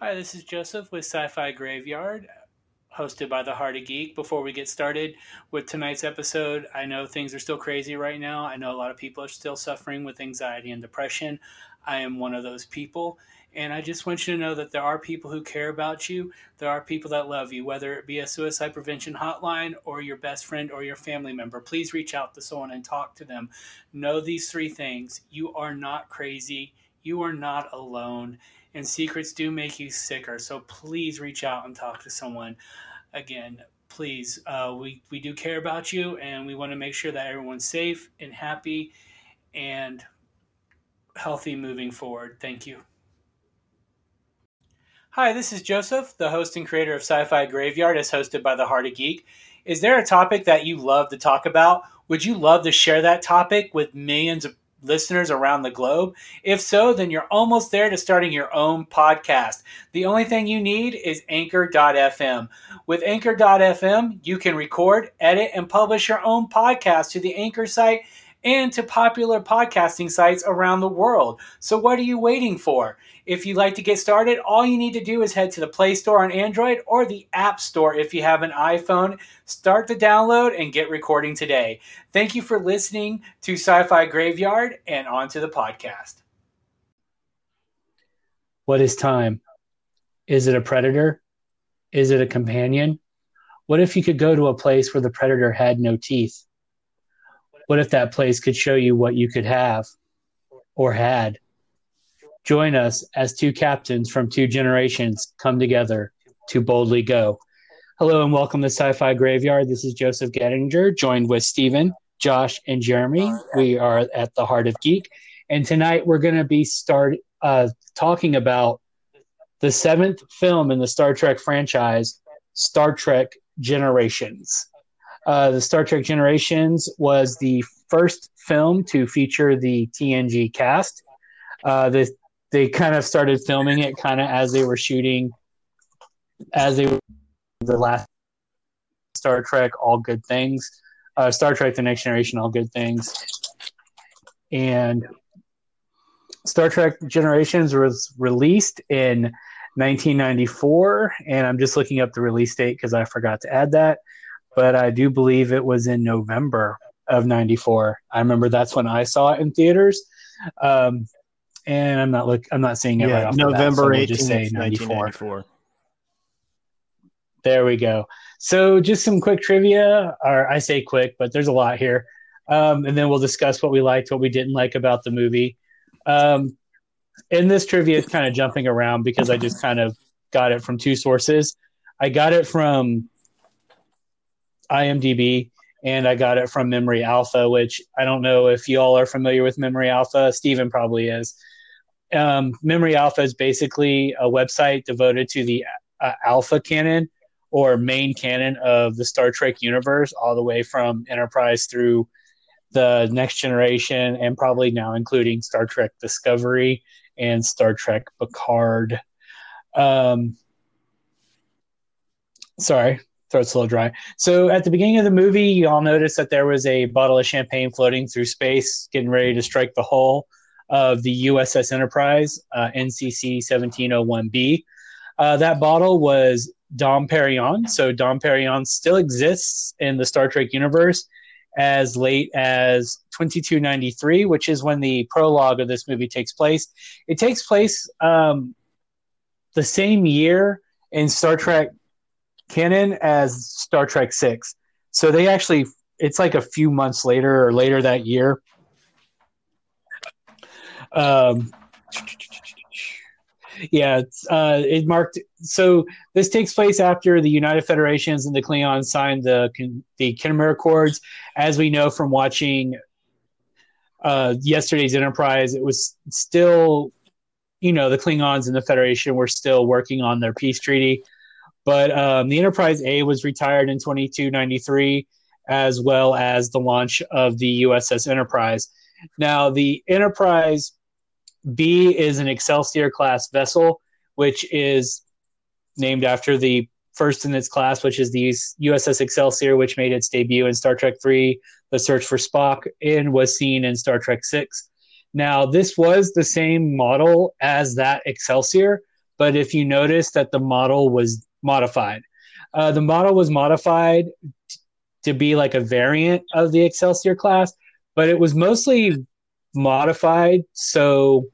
Hi, this is Joseph with Sci Fi Graveyard, hosted by the Heart of Geek. Before we get started with tonight's episode, I know things are still crazy right now. I know a lot of people are still suffering with anxiety and depression. I am one of those people. And I just want you to know that there are people who care about you. There are people that love you, whether it be a suicide prevention hotline or your best friend or your family member. Please reach out to someone and talk to them. Know these three things you are not crazy, you are not alone and secrets do make you sicker. So please reach out and talk to someone. Again, please, uh, we, we do care about you and we want to make sure that everyone's safe and happy and healthy moving forward. Thank you. Hi, this is Joseph, the host and creator of Sci Fi Graveyard, as hosted by the Heart of Geek. Is there a topic that you love to talk about? Would you love to share that topic with millions of listeners around the globe? If so, then you're almost there to starting your own podcast. The only thing you need is anchor.fm. With anchor.fm, you can record, edit, and publish your own podcast to the Anchor site and to popular podcasting sites around the world. So, what are you waiting for? If you'd like to get started, all you need to do is head to the Play Store on Android or the App Store if you have an iPhone. Start the download and get recording today. Thank you for listening to Sci Fi Graveyard and on to the podcast. What is time? Is it a predator? Is it a companion? What if you could go to a place where the predator had no teeth? What if that place could show you what you could have or had? Join us as two captains from two generations come together to boldly go. Hello and welcome to Sci Fi Graveyard. This is Joseph Gettinger, joined with Stephen, Josh, and Jeremy. We are at the Heart of Geek. And tonight we're going to be start uh, talking about the seventh film in the Star Trek franchise, Star Trek Generations. Uh, the Star Trek Generations was the first film to feature the TNG cast. Uh, the they kind of started filming it kind of as they were shooting as they were the last Star Trek All Good Things, uh, Star Trek The Next Generation All Good Things, and Star Trek Generations was released in 1994, and I'm just looking up the release date because I forgot to add that, but I do believe it was in November of '94. I remember that's when I saw it in theaters. Um, and I'm not look. I'm not seeing it yeah, right off November bat, so just say 94. There we go. So just some quick trivia, or I say quick, but there's a lot here, um, and then we'll discuss what we liked, what we didn't like about the movie. Um, and this trivia is kind of jumping around because I just kind of got it from two sources. I got it from IMDb and I got it from Memory Alpha, which I don't know if y'all are familiar with Memory Alpha. Steven probably is um, Memory Alpha is basically a website devoted to the uh, alpha canon or main canon of the Star Trek universe, all the way from Enterprise through the Next Generation, and probably now including Star Trek Discovery and Star Trek Picard. Um, sorry, throat's a little dry. So at the beginning of the movie, you all noticed that there was a bottle of champagne floating through space, getting ready to strike the hull of the USS Enterprise, uh, NCC 1701B. Uh, that bottle was Dom Perignon. So Dom Perignon still exists in the Star Trek universe as late as 2293, which is when the prologue of this movie takes place. It takes place um, the same year in Star Trek canon as Star Trek 6. So they actually, it's like a few months later or later that year um, yeah, uh, it marked. So this takes place after the United Federations and the Klingons signed the the Khitomer Accords. As we know from watching uh, yesterday's Enterprise, it was still, you know, the Klingons and the Federation were still working on their peace treaty. But um, the Enterprise A was retired in 2293, as well as the launch of the USS Enterprise. Now, the Enterprise B is an Excelsior class vessel, which is named after the first in its class, which is the USS Excelsior, which made its debut in Star Trek III, The Search for Spock, and was seen in Star Trek VI. Now, this was the same model as that Excelsior, but if you notice that the model was modified, uh, the model was modified t- to be like a variant of the Excelsior class, but it was mostly modified so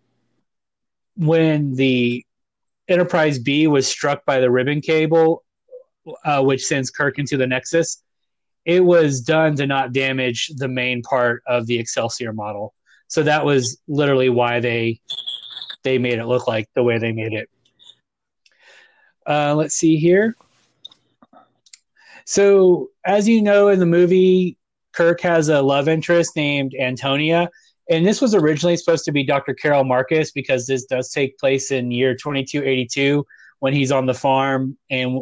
when the Enterprise B was struck by the ribbon cable, uh, which sends Kirk into the Nexus, it was done to not damage the main part of the Excelsior model. So that was literally why they they made it look like the way they made it. Uh, let's see here. So, as you know, in the movie, Kirk has a love interest named Antonia, and this was originally supposed to be Dr. Carol Marcus because this does take place in year 2282 when he's on the farm and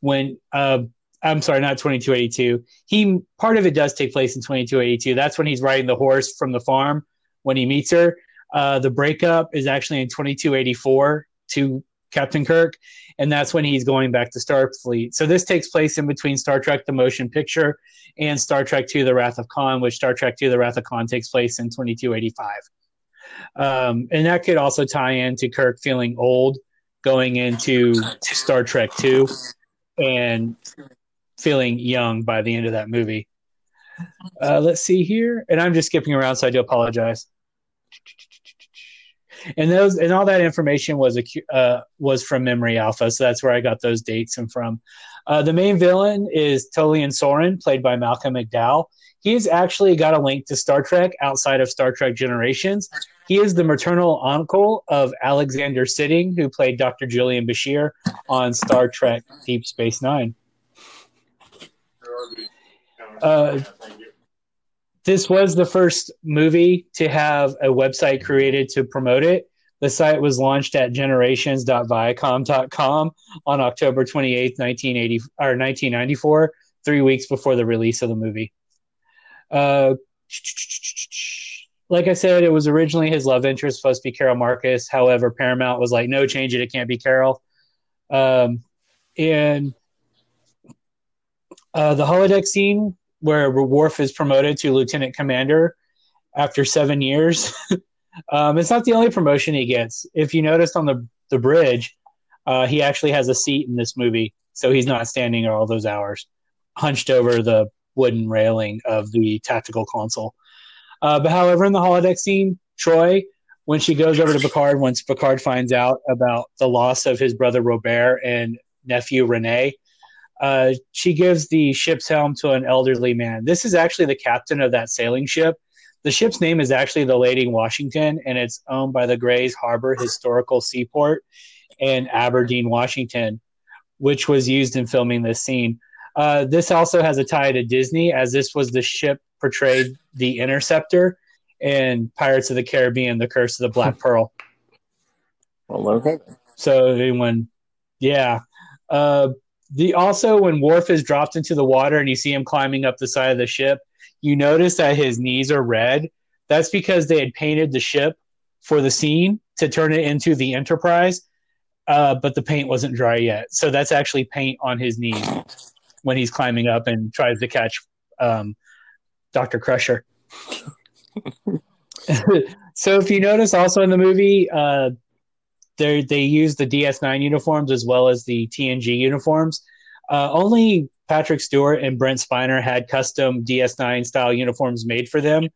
when uh, I'm sorry, not 2282. He part of it does take place in 2282. That's when he's riding the horse from the farm when he meets her. Uh, the breakup is actually in 2284 to Captain Kirk, and that's when he's going back to Starfleet. So this takes place in between Star Trek: The Motion Picture and Star Trek II: The Wrath of Khan, which Star Trek II: The Wrath of Khan takes place in 2285. Um, and that could also tie into Kirk feeling old going into Star Trek II and feeling young by the end of that movie. Uh, let's see here, and I'm just skipping around, so I do apologize. And those and all that information was a uh, was from Memory Alpha, so that's where I got those dates and from. Uh, the main villain is Tolian Soran, played by Malcolm McDowell. He's actually got a link to Star Trek outside of Star Trek Generations. He is the maternal uncle of Alexander Siddig, who played Dr. Julian Bashir on Star Trek Deep Space Nine. Uh, this was the first movie to have a website created to promote it. The site was launched at generations.viacom.com on October 28, 1980, or 1994, three weeks before the release of the movie. Uh, like I said, it was originally his love interest supposed to be Carol Marcus. However, Paramount was like, no, change it. It can't be Carol. Um, and uh, the holodeck scene where Worf is promoted to lieutenant commander after seven years. um, it's not the only promotion he gets. If you noticed on the the bridge, uh, he actually has a seat in this movie, so he's not standing all those hours, hunched over the wooden railing of the tactical console. Uh, but however, in the holodeck scene, Troi, when she goes over to Picard, once Picard finds out about the loss of his brother Robert and nephew Rene, uh, she gives the ship's helm to an elderly man. This is actually the captain of that sailing ship. The ship's name is actually the Lady Washington, and it's owned by the Grays Harbor Historical Seaport in Aberdeen, Washington, which was used in filming this scene. Uh, this also has a tie to Disney, as this was the ship portrayed the Interceptor in Pirates of the Caribbean: The Curse of the Black Pearl. Well, okay. So anyone, yeah. Uh, the also when Worf is dropped into the water and you see him climbing up the side of the ship, you notice that his knees are red. That's because they had painted the ship for the scene to turn it into the Enterprise, uh, but the paint wasn't dry yet. So that's actually paint on his knees when he's climbing up and tries to catch um, Doctor Crusher. so if you notice, also in the movie, uh, they they use the DS9 uniforms as well as the TNG uniforms. Uh, only Patrick Stewart and Brent Spiner had custom DS9 style uniforms made for them.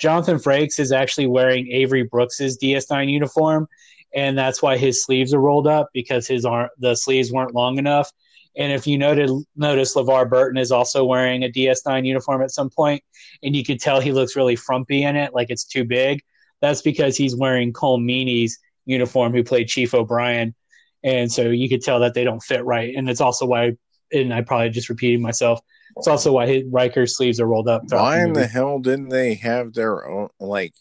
Jonathan Frakes is actually wearing Avery Brooks's DS9 uniform, and that's why his sleeves are rolled up because his arm, the sleeves weren't long enough. And if you noted, notice LeVar Burton is also wearing a DS9 uniform at some point, and you could tell he looks really frumpy in it, like it's too big. That's because he's wearing Colm Meaney's uniform who played Chief O'Brien, and so you could tell that they don't fit right. And it's also why, and I probably just repeated myself. It's also why his, Riker's sleeves are rolled up. Why in the hell didn't they have their own? Like,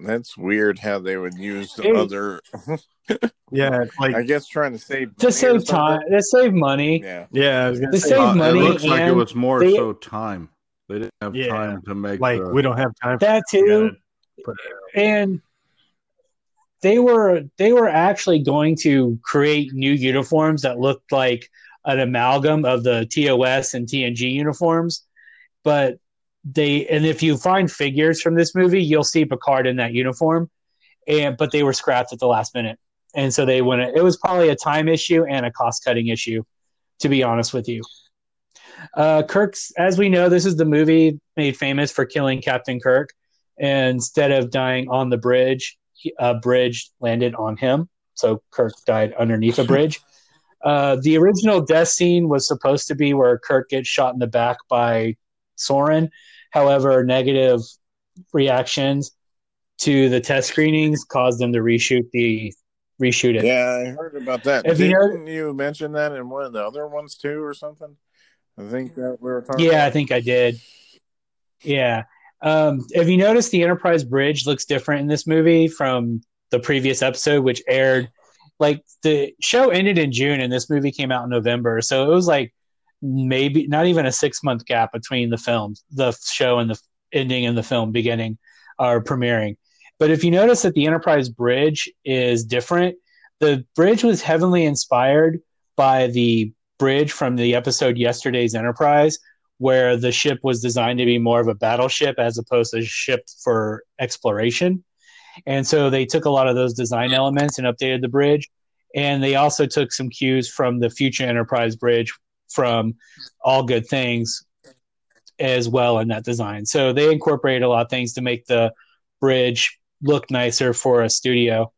that's weird how they would use it, other. yeah, like I guess trying to save to save time, to save money. Yeah, yeah. To save uh, money. It looks like it was more they, so time. They didn't have yeah, time to make like the, we don't have time. That too, and they were they were actually going to create new uniforms that looked like an amalgam of the TOS and TNG uniforms, but they and if you find figures from this movie, you'll see Picard in that uniform, and but they were scrapped at the last minute. and so they went. It was probably a time issue and a cost cutting issue, to be honest with you. Uh, Kirk's, as we know, this is the movie made famous for killing Captain Kirk. Instead of dying on the bridge, a bridge landed on him. So Kirk died underneath a bridge. Uh, the original death scene was supposed to be where Kirk gets shot in the back by Soran. However, negative reactions to the test screenings caused them to reshoot the reshoot it. Yeah, I heard about that. If you Didn't know- you, mention that in one of the other ones too, or something? I think that we were talking. Yeah, I think I did. Yeah. Um, if you notice, the Enterprise Bridge looks different in this movie from the previous episode, which aired like the show ended in June and this movie came out in November. So it was like maybe not even a six month gap between the films, the show and the ending and the film beginning or premiering. But if you notice that the Enterprise Bridge is different, the bridge was heavily inspired by the bridge from the episode Yesterday's Enterprise, where the ship was designed to be more of a battleship as opposed to a ship for exploration. And so they took a lot of those design elements and updated the bridge. And they also took some cues from the future Enterprise bridge from All Good Things as well in that design. So they incorporated a lot of things to make the bridge look nicer for a studio.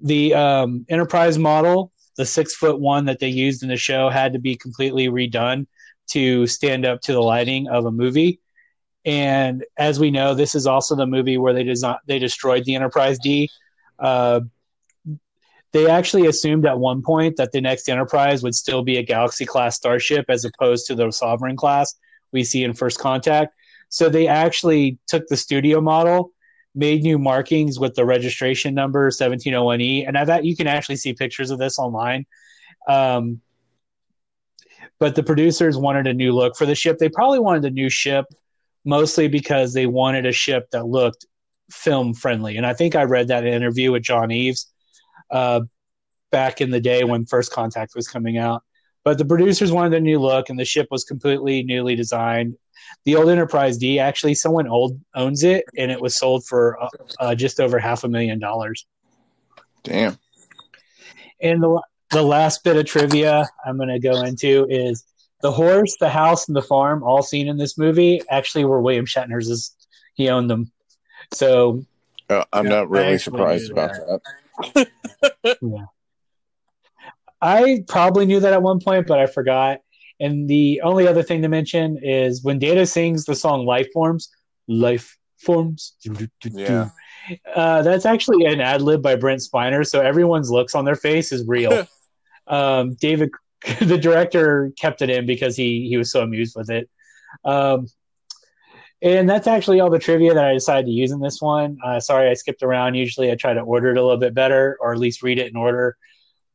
The um, Enterprise model, the six foot one that they used in the show, had to be completely redone to stand up to the lighting of a movie. And as we know, this is also the movie where they design, they destroyed the Enterprise D. Uh, they actually assumed at one point that the next Enterprise would still be a Galaxy class starship as opposed to the Sovereign class we see in First Contact. So they actually took the studio model, made new markings with the registration number 1701E, and I thought you can actually see pictures of this online. Um, but the producers wanted a new look for the ship. They probably wanted a new ship, mostly because they wanted a ship that looked film friendly. And I think I read that in an interview with John Eaves uh, back in the day when First Contact was coming out. But the producers wanted a new look, and the ship was completely newly designed. The old Enterprise D, actually, someone old owns it, and it was sold for uh, uh, just over half a million dollars. Damn. And the the last bit of trivia I'm going to go into is the horse, the house, and the farm, all seen in this movie, actually were William Shatner's. He owned them. So Uh, I'm Yeah, not really surprised about that. I probably knew that at one point, but I forgot. And the only other thing to mention is when Data sings the song Life Forms, Life Forms. Yeah. Uh, that's actually an ad lib by Brent Spiner, so everyone's looks on their face is real. um, David, the director, kept it in because he he was so amused with it. Um, and that's actually all the trivia that I decided to use in this one. Uh, sorry, I skipped around. Usually, I try to order it a little bit better, or at least read it in order.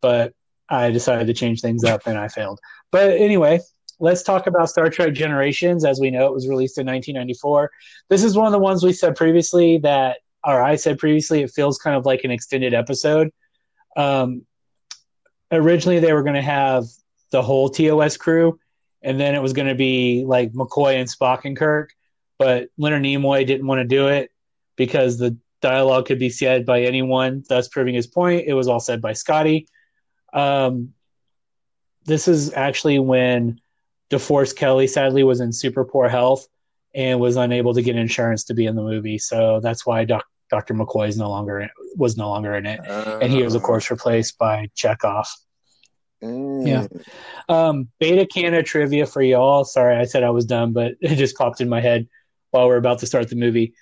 But I decided to change things up, and I failed. But anyway, let's talk about Star Trek Generations. As we know, it was released in 1994. This is one of the ones we said previously that, or I said previously, it feels kind of like an extended episode. Um, originally, they were going to have the whole TOS crew, and then it was going to be like McCoy and Spock and Kirk. But Leonard Nimoy didn't want to do it because the dialogue could be said by anyone, thus proving his point. It was all said by Scotty. Um, this is actually when DeForest Kelley sadly was in super poor health and was unable to get insurance to be in the movie. So that's why Doc, Dr. McCoy is no longer was no longer in it, and he was of course replaced by Chekov. Mm. Yeah. Um, Beta Cana trivia for y'all. Sorry, I said I was done, but it just popped in my head while we're about to start the movie.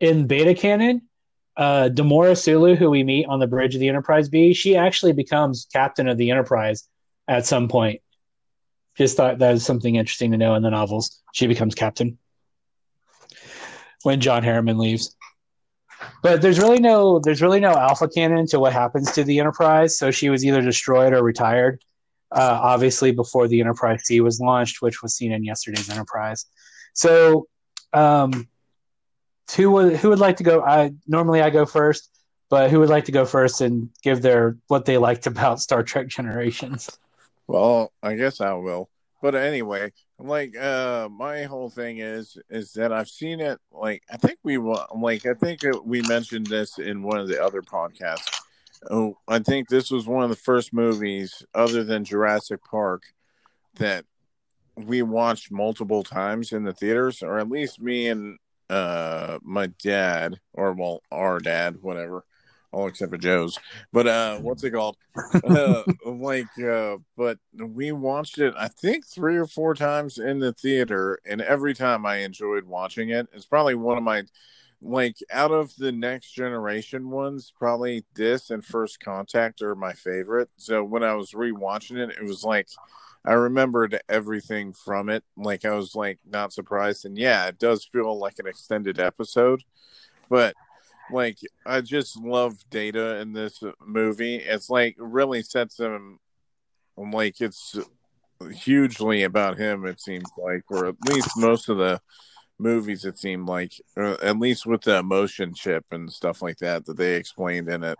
In Beta Canon, uh, Demora Sulu, who we meet on the bridge of the Enterprise B, she actually becomes captain of the Enterprise at some point. Just thought that was something interesting to know in the novels. She becomes captain when John Harriman leaves. But there's really no there's really no alpha canon to what happens to the Enterprise. So she was either destroyed or retired. Uh, obviously, before the Enterprise C was launched, which was seen in yesterday's Enterprise. So, um, who would who would like to go? I normally I go first, but who would like to go first and give their what they liked about Star Trek Generations? Well, I guess I will. But anyway, like uh my whole thing is is that I've seen it like I think we like I think we mentioned this in one of the other podcasts. oh, I think this was one of the first movies, other than Jurassic Park, that we watched multiple times in the theaters, or at least me and uh my dad, or well, our dad, whatever, all except for Joe's. But uh, what's it called? uh, like, uh, but we watched it, I think, three or four times in the theater, and every time I enjoyed watching it. It's probably one of my like out of the next generation ones, probably this and First Contact are my favorite. So when I was rewatching it, it was like I remembered everything from it. Like I was like not surprised, and yeah, it does feel like an extended episode, but like I just love Data in this movie. It's like really sets him like it's hugely about him. It seems like, or at least most of the movies it seemed like uh, at least with the emotion chip and stuff like that that they explained in it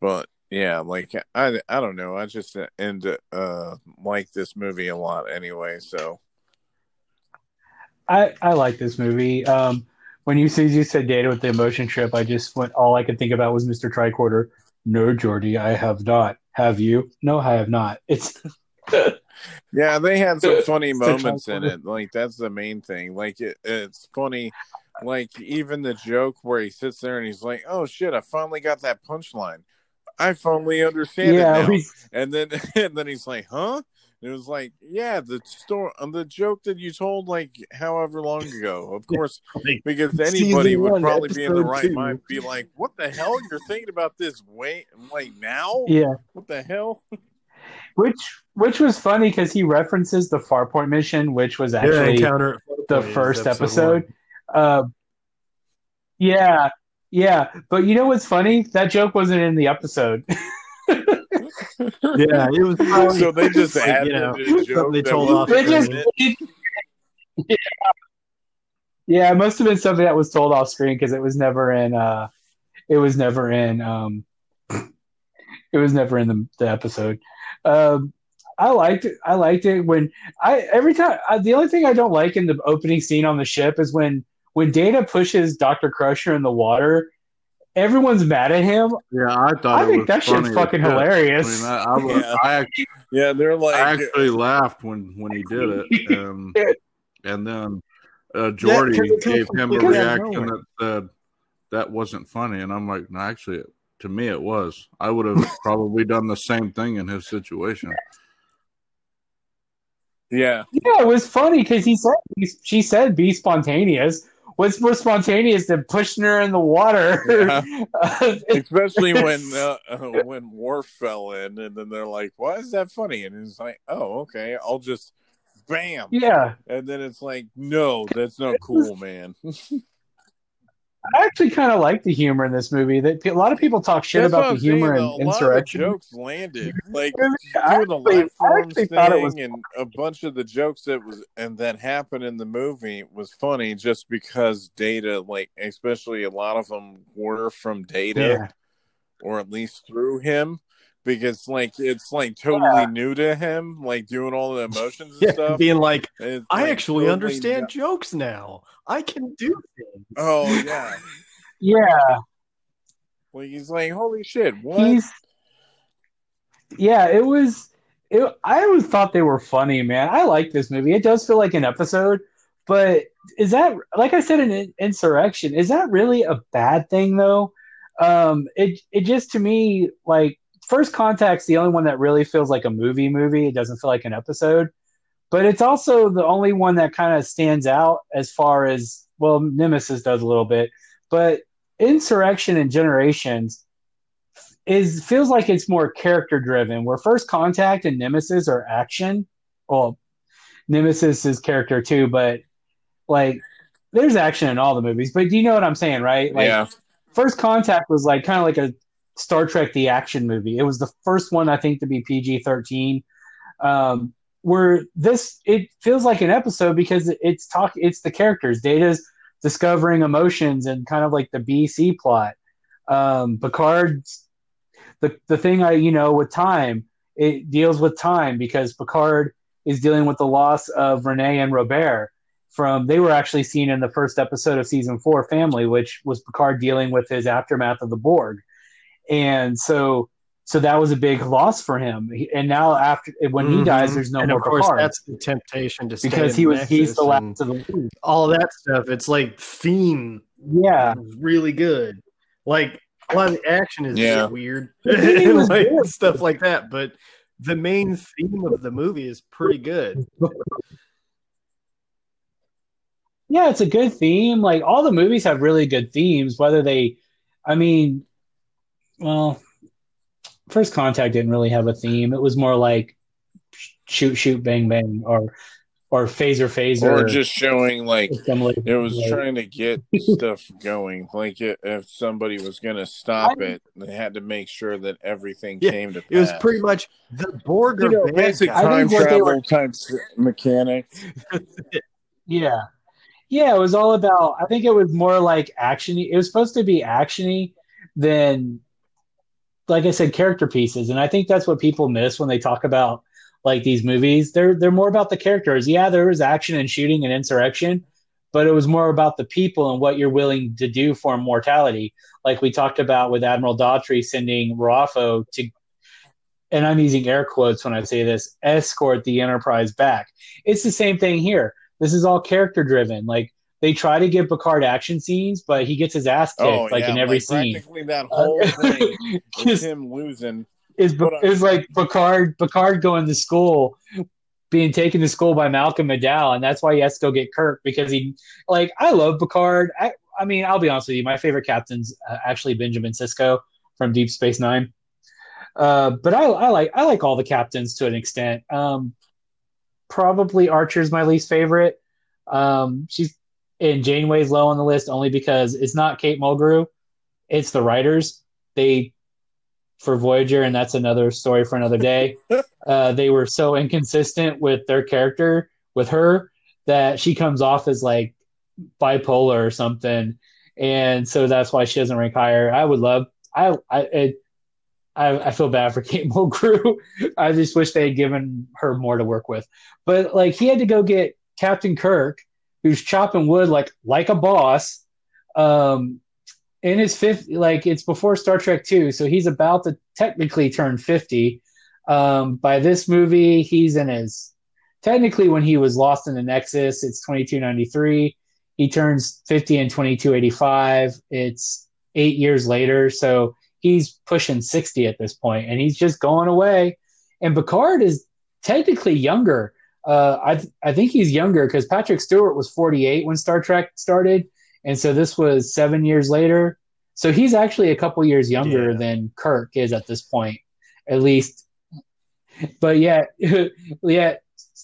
but yeah like i i don't know i just end uh like this movie a lot anyway so i i like this movie um when you said you said data with the emotion trip i just went all i could think about was mr tricorder no Geordi i have not have you no i have not it's yeah, they had some funny moments in it. Like that's the main thing. Like it, it's funny. Like even the joke where he sits there and he's like, "Oh shit, I finally got that punchline. I finally understand yeah, it now." And then and then he's like, "Huh?" It was like, yeah, the story, um, the joke that you told like however long ago. Of course, because anybody would one, probably be in the right two. mind, be like, "What the hell? You're thinking about this way like now? Yeah, what the hell?" which which was funny because he references the Farpoint mission, which was actually yeah, the first episode. Uh, yeah, yeah, but you know what's funny? That joke wasn't in the episode. yeah, it was. Funny. So they just like, added you know, a joke. They told off. They just, it, yeah. yeah, it must have been something that was told off screen because it was never in. uh It was never in. um It was never in the, the episode. Um, I liked it. I liked it when I every time. I, the only thing I don't like in the opening scene on the ship is when when Data pushes Doctor Crusher in the water. Everyone's mad at him. Yeah, I thought. I think that shit's fucking hilarious. I, mean, I, I, was, yeah. I actually, yeah, they're like. I actually laughed when when he did it, um, and then uh, Geordi yeah, gave him a reaction that said that wasn't funny, and I'm like, no, actually, to me it was. I would have probably done the same thing in his situation. Yeah. Yeah, it was funny because he said she said be spontaneous. What's more spontaneous than pushing her in the water? Yeah. Especially when uh, uh, when Worf fell in, and then they're like, "Why is that funny?" And it's like, "Oh, okay, I'll just." Bam. Yeah. And then it's like, no, that's not cool, man. I actually kind of like the humor in this movie. That a lot of people talk shit That's about the humor and insurrection. jokes landed, like doing the life forms thing, was... and a bunch of the jokes that was and that happened in the movie was funny, just because Data, like especially a lot of them were from Data, yeah. or at least through him because like it's like totally yeah. new to him, like doing all the emotions and yeah, stuff. Being like, I like actually totally understand jokes now. I can do things. Oh yeah. yeah. Like he's like, holy shit, what? He's, yeah, it was it, I always thought they were funny, man. I like this movie. It does feel like an episode, but is that like I said in Insurrection, is that really a bad thing though? Um it it just to me like First Contact's the only one that really feels like a movie movie. It doesn't feel like an episode. But it's also the only one that kind of stands out as far as well, Nemesis does a little bit. But Insurrection and Generations is feels like it's more character driven, where First Contact and Nemesis are action. Well, Nemesis is character too, but like there's action in all the movies. But do you know what I'm saying, right? Like yeah. First Contact was like kind of like a Star Trek the action movie. It was the first one I think to be PG thirteen. Um, where this it feels like an episode because it's talk it's the characters. Data's discovering emotions and kind of like the BC plot. Um, Picard's the the thing I you know with time it deals with time because Picard is dealing with the loss of René and Robert from they were actually seen in the first episode of season four family which was Picard dealing with his aftermath of the Borg and so so that was a big loss for him. And now after when he mm-hmm. dies, there's no and more. Of course, Picard. that's the temptation to because he was he's the last of the league. All that stuff. It's like theme. Yeah, really good. Like a lot of the action is yeah. weird, like, stuff like that. But the main theme of the movie is pretty good. yeah, it's a good theme. Like all the movies have really good themes, whether they, I mean, well, First Contact didn't really have a theme. It was more like shoot, shoot, bang, bang, or or phaser, phaser, or just showing like it was like, trying to get stuff going. Like it, if somebody was going to stop I, it, they had to make sure that everything yeah, came to. Pass. It was pretty much the Borg you know, basic time travel were, type mechanics. yeah, yeah, it was all about. I think it was more like actiony. It was supposed to be actiony than like I said, character pieces, and I think that's what people miss when they talk about like these movies. They're they're more about the characters. Yeah, there was action and shooting and insurrection, but it was more about the people and what you're willing to do for mortality. Like we talked about with Admiral Dougherty sending Ru'afo to, and I'm using air quotes when I say this, escort the Enterprise back. It's the same thing here. This is all character driven. Like they try to give Picard action scenes, but he gets his ass kicked oh, like yeah, in every like scene. Practically that whole thing is him losing. Is is like Picard Picard going to school, being taken to school by Malcolm McDowell, and that's why he has to go get Kirk because he like I love Picard. I, I mean, I'll be honest with you, my favorite captain's uh, actually Benjamin Sisko from Deep Space Nine. Uh, but I, I like I like all the captains to an extent. Um, probably Archer's my least favorite. Um, she's and Janeway's low on the list only because it's not Kate Mulgrew, it's the writers. They for Voyager, and that's another story for another day. uh, they were so inconsistent with their character with her that she comes off as like bipolar or something, and so that's why she doesn't rank higher. I would love. I I I, I feel bad for Kate Mulgrew. I just wish they had given her more to work with. But like he had to go get Captain Kirk who's chopping wood like like a boss. Um, in his fifth, like it's before Star Trek two, so he's about to technically turn fifty. Um, by this movie, he's in his technically when he was lost in the Nexus, it's twenty two ninety three. He turns fifty in twenty two eighty five. It's eight years later, so he's pushing sixty at this point, and he's just going away. And Picard is technically younger. Uh, I th- I think he's younger because Patrick Stewart was 48 when Star Trek started, and so this was seven years later. So he's actually a couple years younger yeah. than Kirk is at this point, at least. But yeah, yeah,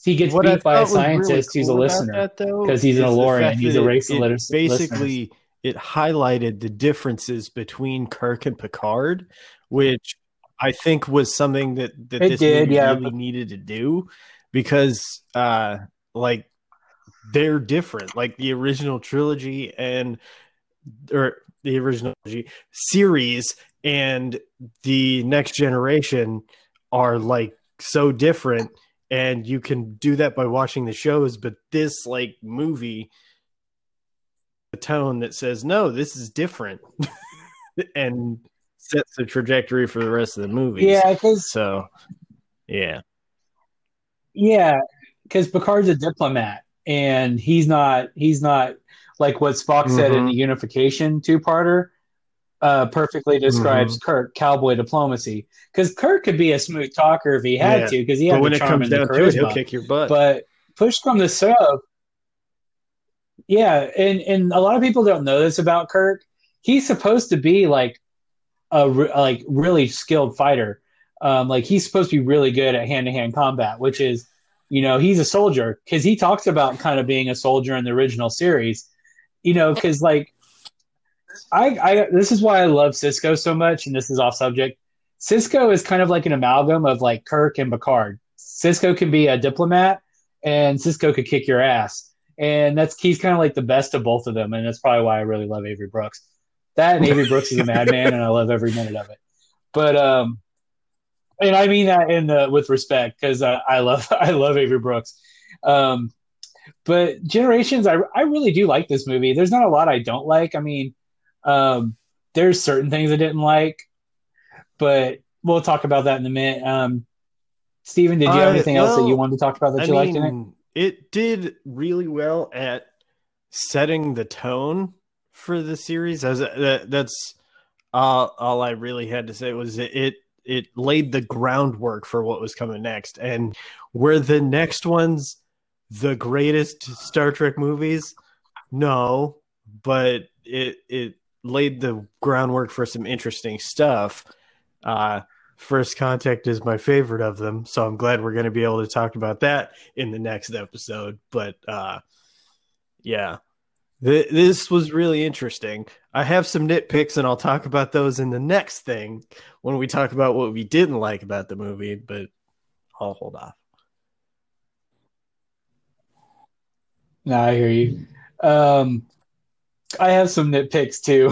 he gets what beat by a scientist really cool who's a listener because he's an El-Aurian. He's a race it, it Basically, listeners. it highlighted the differences between Kirk and Picard, which I think was something that that it this did, movie yeah, really needed to do because uh like they're different. Like the original trilogy and or the original series and the next generation are like so different and you can do that by watching the shows but this like movie a tone that says no this is different and sets the trajectory for the rest of the movie yeah so yeah yeah, because Picard's a diplomat, and he's not. He's not like what Spock mm-hmm. said in the mm-hmm. Unification two-parter. Uh, perfectly describes mm-hmm. Kirk cowboy diplomacy because Kirk could be a smooth talker if he had yeah. to because he had but when it comes down to it, he'll kick your butt. But push from the shove, yeah, and and a lot of people don't know this about Kirk. He's supposed to be like a like really skilled fighter, um, like he's supposed to be really good at hand to hand combat, which is, you know, he's a soldier because he talks about kind of being a soldier in the original series, you know, because like I, I, this is why I love Sisko so much, and this is off subject. Sisko is kind of like an amalgam of like Kirk and Picard. Sisko can be a diplomat, and Sisko could kick your ass, and that's he's kind of like the best of both of them, and that's probably why I really love Avery Brooks. That and Avery Brooks is a madman, and I love every minute of it. But um, and I mean that in the with respect because uh, I love I love Avery Brooks. Um, but Generations, I I really do like this movie. There's not a lot I don't like. I mean, um, there's certain things I didn't like. but we'll talk about that in a minute. Um, Steven, did you have uh, anything well, else that you wanted to talk about that I you mean, liked in it? It did really well at setting the tone for the series. As that, that's uh, all I really had to say was it, it it laid the groundwork for what was coming next, and were the next ones the greatest Star Trek movies? No, but it it laid the groundwork for some interesting stuff. Uh, First Contact is my favorite of them, so I'm glad we're going to be able to talk about that in the next episode. But uh, yeah, th- this was really interesting. I have some nitpicks, and I'll talk about those in the next thing when we talk about what we didn't like about the movie. But I'll hold off. No, I hear you. Um, I have some nitpicks too.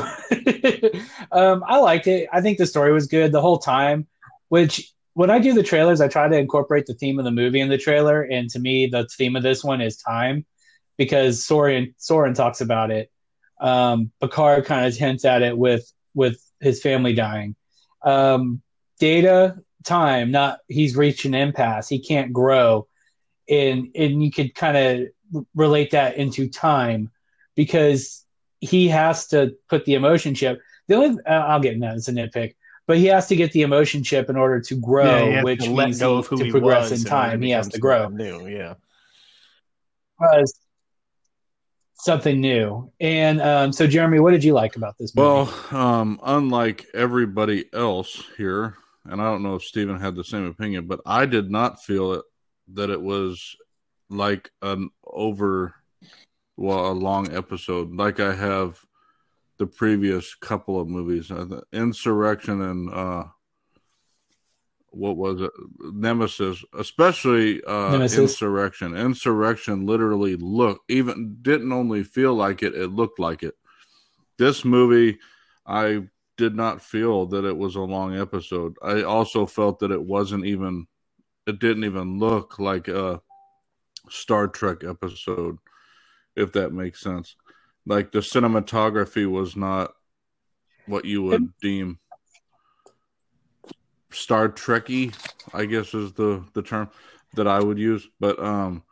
um, I liked it. I think the story was good the whole time. Which when I do the trailers, I try to incorporate the theme of the movie in the trailer. And to me, the theme of this one is time, because Soran Soran talks about it. Um, Picard kind of hints at it with with his family dying. Um, data time, not he's reached an impasse. He can't grow, and and you could kind of relate that into time because he has to put the emotion chip. The only uh, I'll get into that as a nitpick, but he has to get the emotion chip in order to grow, yeah, which means he, to he progress in time. He has to grow. New, yeah. Because something new. And um, so, Jeremy, what did you like about this movie? Well, um, unlike everybody else here, and I don't know if Steven had the same opinion, but I did not feel it that it was like an over well a long episode like I have the previous couple of movies, uh, Insurrection and uh, what was it, Nemesis, especially uh, Nemesis. Insurrection. Insurrection literally looked even didn't only feel like it; it looked like it. This movie, I did not feel that it was a long episode. I also felt that it wasn't even, it didn't even look like a Star Trek episode if that makes sense. Like the cinematography was not what you would deem Star Trekky, I guess is the the term that I would use. But um,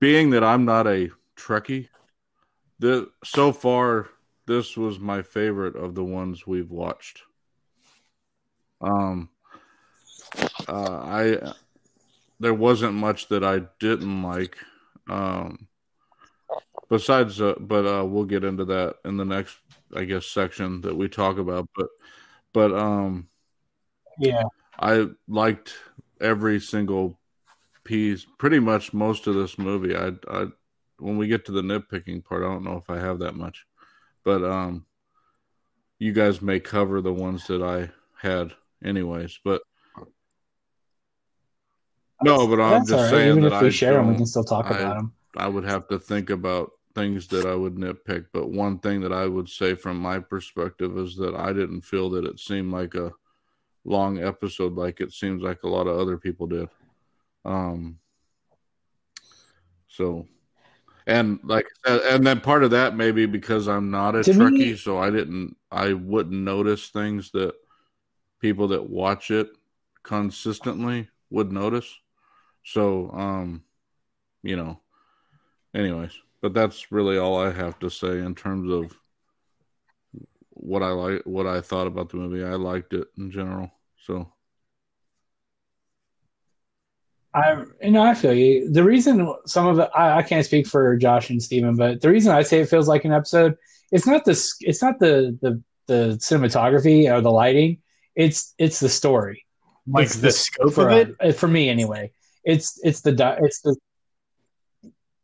being that I'm not a Trekkie, the so far this was my favorite of the ones we've watched. Um, uh, I there wasn't much that I didn't like. Um, besides uh, but uh we'll get into that in the next i guess section that we talk about but but um yeah i liked every single piece pretty much most of this movie i i when we get to the nitpicking part i don't know if i have that much but um you guys may cover the ones that i had anyways but no, but I'm just right. saying Even that if we I share them, we can still talk I, about them. I would have to think about things that I would nitpick, but one thing that I would say from my perspective is that I didn't feel that it seemed like a long episode like it seems like a lot of other people did. Um so and like and then part of that maybe because I'm not a Trekkie, me, so I didn't I wouldn't notice things that people that watch it consistently would notice. So um you know anyways but that's really all I have to say in terms of what I like, what I thought about the movie. I liked it in general. So, I you know I feel you. The reason some of it, I, I can't speak for Josh and Steven, but the reason I say it feels like an episode, it's not the it's not the the the cinematography or the lighting. It's it's the story. Like it's the, the scope for, of it uh, for me anyway. It's it's the it's the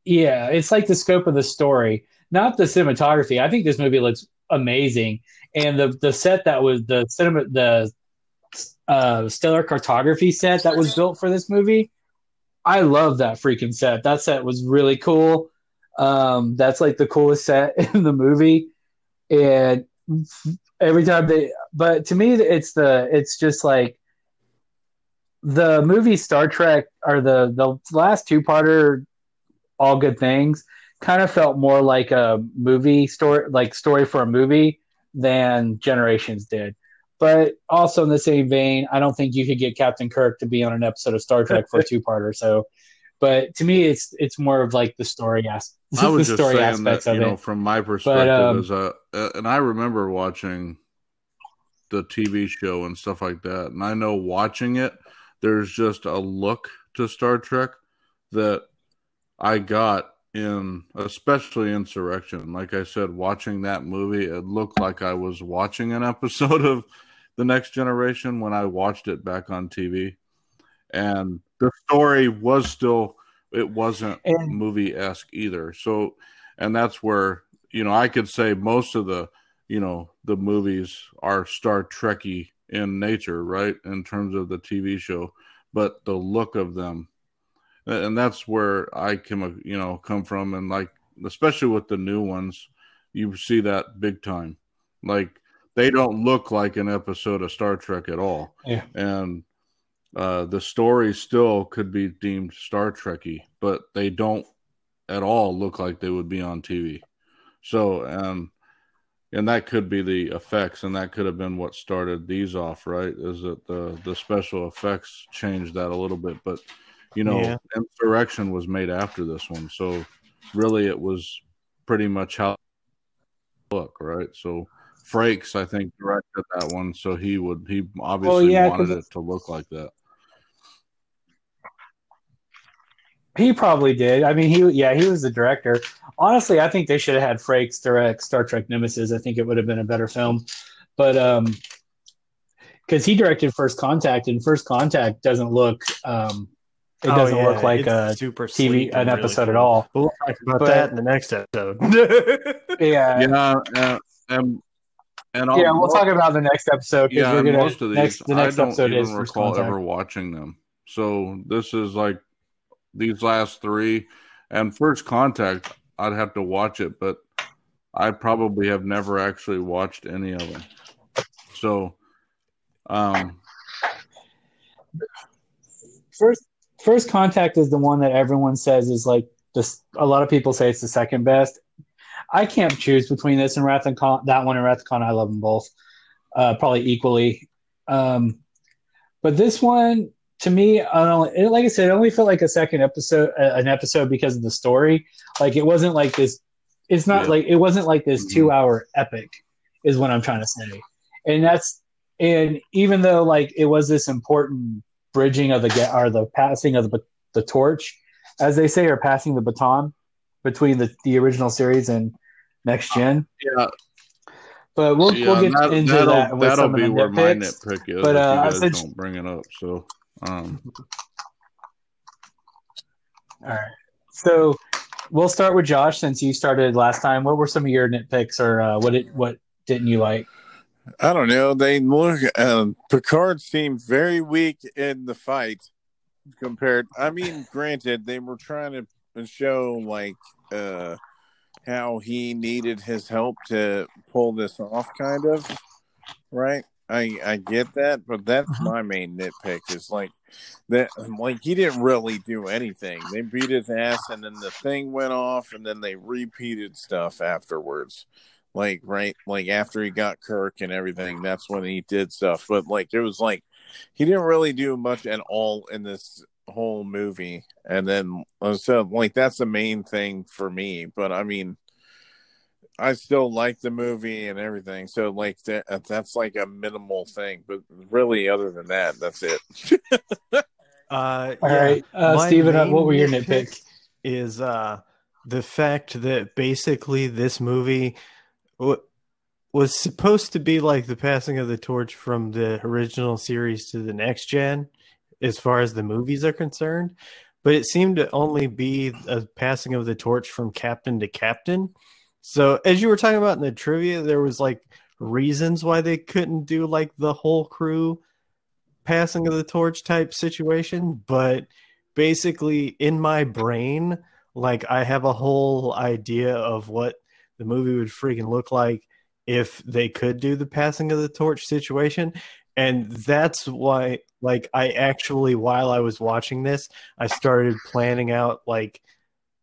yeah, it's like the scope of the story, not the cinematography. I think this movie looks amazing, and the the set that was the cinema the uh, stellar cartography set that was built for this movie. I love that freaking set. That set was really cool. Um, that's like the coolest set in the movie, and every time they. But to me, it's the it's just like the movie Star Trek or the the last two parter all good things kind of felt more like a movie story like story for a movie than generations did but also in the same vein, I don't think you could get Captain Kirk to be on an episode of Star Trek for a two-parter. So, but to me, it's it's more of like the story aspect. I was just saying that, you know, from my perspective, but, um, as a, and I remember watching the TV show and stuff like that, and I know watching it, there's just a look to Star Trek that I got in especially insurrection. Like i said watching that movie it looked like i was watching an episode of the next generation when i watched it back on tv and the story was still it wasn't movie-esque either. So and that's where you know i could say most of the you know the movies are star trekky in nature right in terms of the tv show. But the look of them and that's where I come, you know, come from, and like especially with the new ones, you see that big time. Like they don't look like an episode of Star Trek at all, yeah. and uh, the story still could be deemed Star Trekky, but they don't at all look like they would be on TV. So, and and that could be the effects, and that could have been what started these off, right? Is that the the special effects changed that a little bit, but you know, yeah. Insurrection was made after this one, so really it was pretty much how look right. So Frakes, I think, directed that one, so he would he obviously yeah, wanted it to look like that. He probably did. I mean, he yeah, he was the director. Honestly, I think they should have had Frakes direct Star Trek Nemesis. I think it would have been a better film, but um, because he directed First Contact, and First Contact doesn't look um it oh, doesn't yeah. look like it's a super TV an episode really cool. at all. We'll talk about but, that in the next episode. yeah, yeah, uh, and and yeah, we'll talk about the next episode. Yeah, gonna, most of these, next, the next I don't episode even is recall ever watching them. So this is like these last three, and First Contact. I'd have to watch it, but I probably have never actually watched any of them. So, um, first First Contact is the one that everyone says is like this. A lot of people say it's the second best. I can't choose between this and Wrath and Khan. That one and Wrath and Khan, I love them both, uh, probably equally. Um, but this one, to me, I don't, it, like I said, it only felt like a second episode, uh, an episode because of the story. Like it wasn't like this. It's not yeah. like it wasn't like this mm-hmm. two-hour epic, is what I'm trying to say. And that's and even though like it was this important bridging of the get or the passing of the the torch, as they say, or passing the baton between the, the original series and next gen. Yeah. But we'll yeah, we'll get that, into that'll, that. With that'll be where my nitpick is. But uh, you guys don't bring it up. So, um. all right. So we'll start with Josh since you started last time. What were some of your nitpicks, or uh, what it what didn't you like? I don't know. They look. Um, Picard seemed very weak in the fight compared. I mean, granted, they were trying to show like uh, how he needed his help to pull this off, kind of. Right. I I get that, but that's uh-huh. my main nitpick. Is like that. Like he didn't really do anything. They beat his ass, and then the thing went off, and then they repeated stuff afterwards like right like after he got Kirk and everything, that's when he did stuff. But like it was like he didn't really do much at all in this whole movie. And then so like that's the main thing for me. But I mean I still like the movie and everything. So like that uh, that's like a minimal thing. But really other than that, that's it. uh All yeah. right. Uh Steven, uh, what were your nitpicks? Is uh the fact that basically this movie was supposed to be like the passing of the torch from the original series to the next gen as far as the movies are concerned but it seemed to only be a passing of the torch from captain to captain. So as you were talking about in the trivia there was like reasons why they couldn't do like the whole crew passing of the torch type situation but basically in my brain like i have a whole idea of what the movie would freaking look like if they could do the passing of the torch situation. And that's why, like, I actually, while I was watching this, I started planning out, like,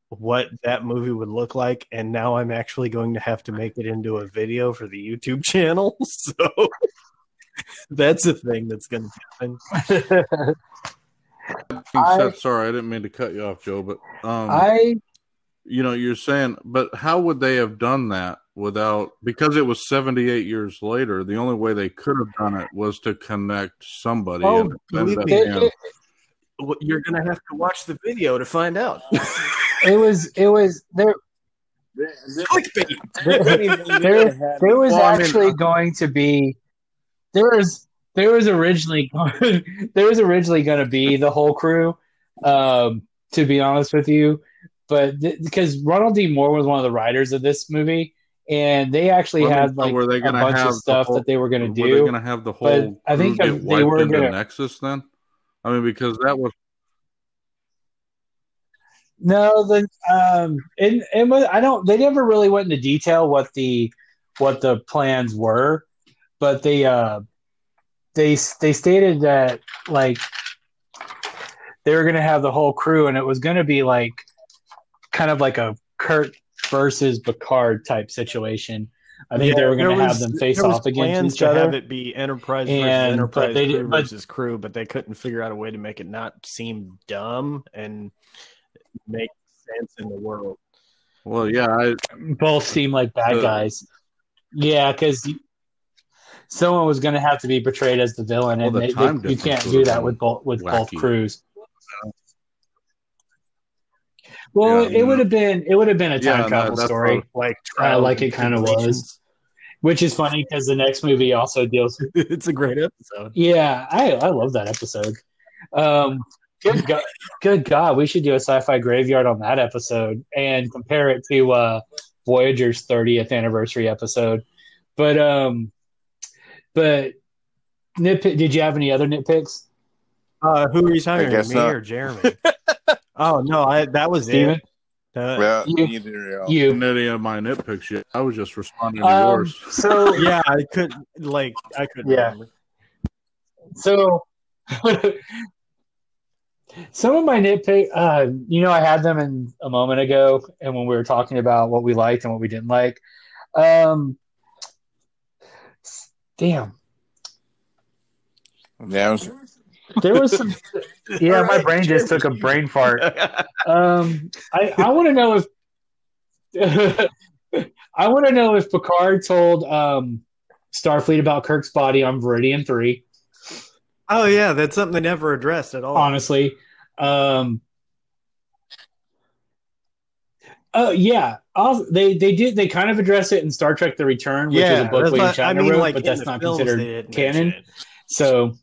what that movie would look like. And now I'm actually going to have to make it into a video for the YouTube channel. So. that's a thing that's going to happen. I, sorry, I didn't mean to cut you off, Joe, but um, I, you know, you're saying, but how would they have done that without? Because it was 78 years later. The only way they could have done it was to connect somebody. Oh, believe me, it, you're going to have to watch the video to find out. it was. It was there. Clickbait. There, there, there was actually going to be. There was there was originally there was originally going to be the whole crew. Um, to be honest with you, but th- because Ronald D. Moore was one of the writers of this movie, and they actually well, had like were they a bunch of stuff whole, that they were going to do. Were they going to have the whole? I think they were going to Nexus then. I mean, because that was no, the um, it was, I don't. They never really went into detail what the what the plans were, but they uh, they they stated that like they were going to have the whole crew, and it was going to be like kind of like a Kirk versus Picard type situation. I think yeah, they were going to have them face off against each other. Have it be Enterprise and, versus Enterprise they, crew but, versus crew, but they couldn't figure out a way to make it not seem dumb and make sense in the world. Well, yeah, I, both seem like bad uh, guys. Yeah, because someone was going to have to be portrayed as the villain, well, and the they, they, you can't do that with both with wacky. both crews. Well, yeah, it would have been it would have been a time yeah, travel no, story, like uh, like it kind of was. Which is funny because the next movie also deals. With, it's a great episode. Yeah, I I love that episode. Um, good God, good God, we should do a sci-fi graveyard on that episode and compare it to uh, Voyager's 30th anniversary episode. But um, but nitpick. Did you have any other nitpicks? Uh, who are you talking about? Me not. or Jeremy? oh no, I that was Steven? it. Uh, yeah, you, either, you. Any of my nitpicks yet? I was just responding to um, yours. So yeah, I couldn't like I couldn't. Yeah. Remember. So some of my nitpick, uh, you know, I had them in a moment ago, and when we were talking about what we liked and what we didn't like. Um, Damn. Yeah, there was some. Yeah, my brain just took a brain fart. Um, I I want to know if I want to know if Picard told um, Starfleet about Kirk's body on Veridian Three. Oh yeah, that's something they never addressed at all. Honestly, um, Oh yeah, I'll, they they did they kind of address it in Star Trek: The Return, which yeah, is a book William Shatner I mean, wrote, like, but that's not considered canon. So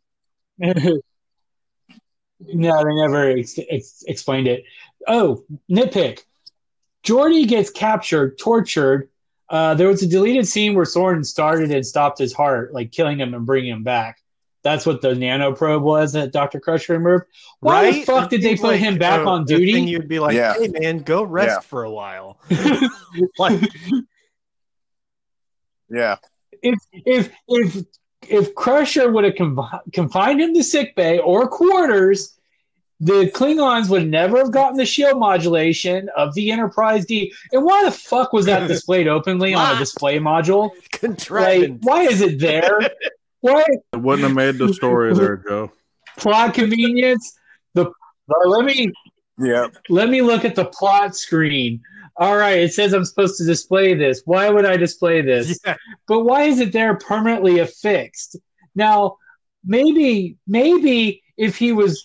no, they never ex- ex- explained it. Oh, nitpick: Geordi gets captured, tortured. Uh, there was a deleted scene where Soran started and stopped his heart, like killing him and bringing him back. That's what the nano probe was that Dr. Crusher removed. Why right? the fuck did they put like, him back uh, on duty? You'd be like, yeah. hey man, go rest yeah. for a while. like, yeah. If if if if Crusher would have confined him to sick bay or quarters, the Klingons would never have gotten the shield modulation of the Enterprise D. And why the fuck was that displayed openly on a display module? Like, why is it there? why? It wouldn't have made the story there, Joe. Plot convenience. The let me yeah. Let me look at the plot screen. All right, it says I'm supposed to display this. Why would I display this? Yeah. But why is it there permanently affixed? Now, maybe maybe if he was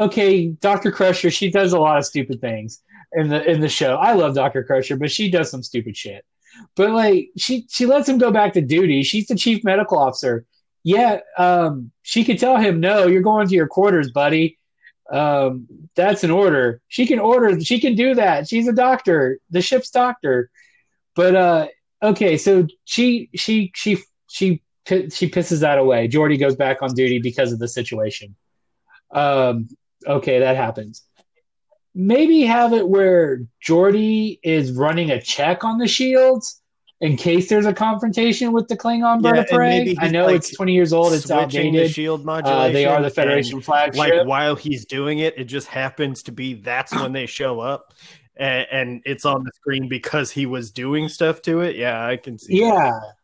okay, Dr. Crusher, she does a lot of stupid things in the in the show. I love Dr. Crusher, but she does some stupid shit. But like she she lets him go back to duty. She's the chief medical officer yeah, um, she could tell him, no, you're going to your quarters, buddy. Um, that's an order. She can order. She can do that. She's a doctor, the ship's doctor. But uh, okay, so she she she she she pisses that away. Geordi goes back on duty because of the situation. Um, okay, that happens. Maybe have it where Geordi is running a check on the shields in case there's a confrontation with the Klingon bird yeah, of prey. I know like it's 20 years old; it's outdated. The shield modulation. Uh, they are the Federation flagship. Like while he's doing it, it just happens to be that's when they show up, and, and, it's on the screen because he was doing stuff to it. Yeah, I can see. Yeah. That.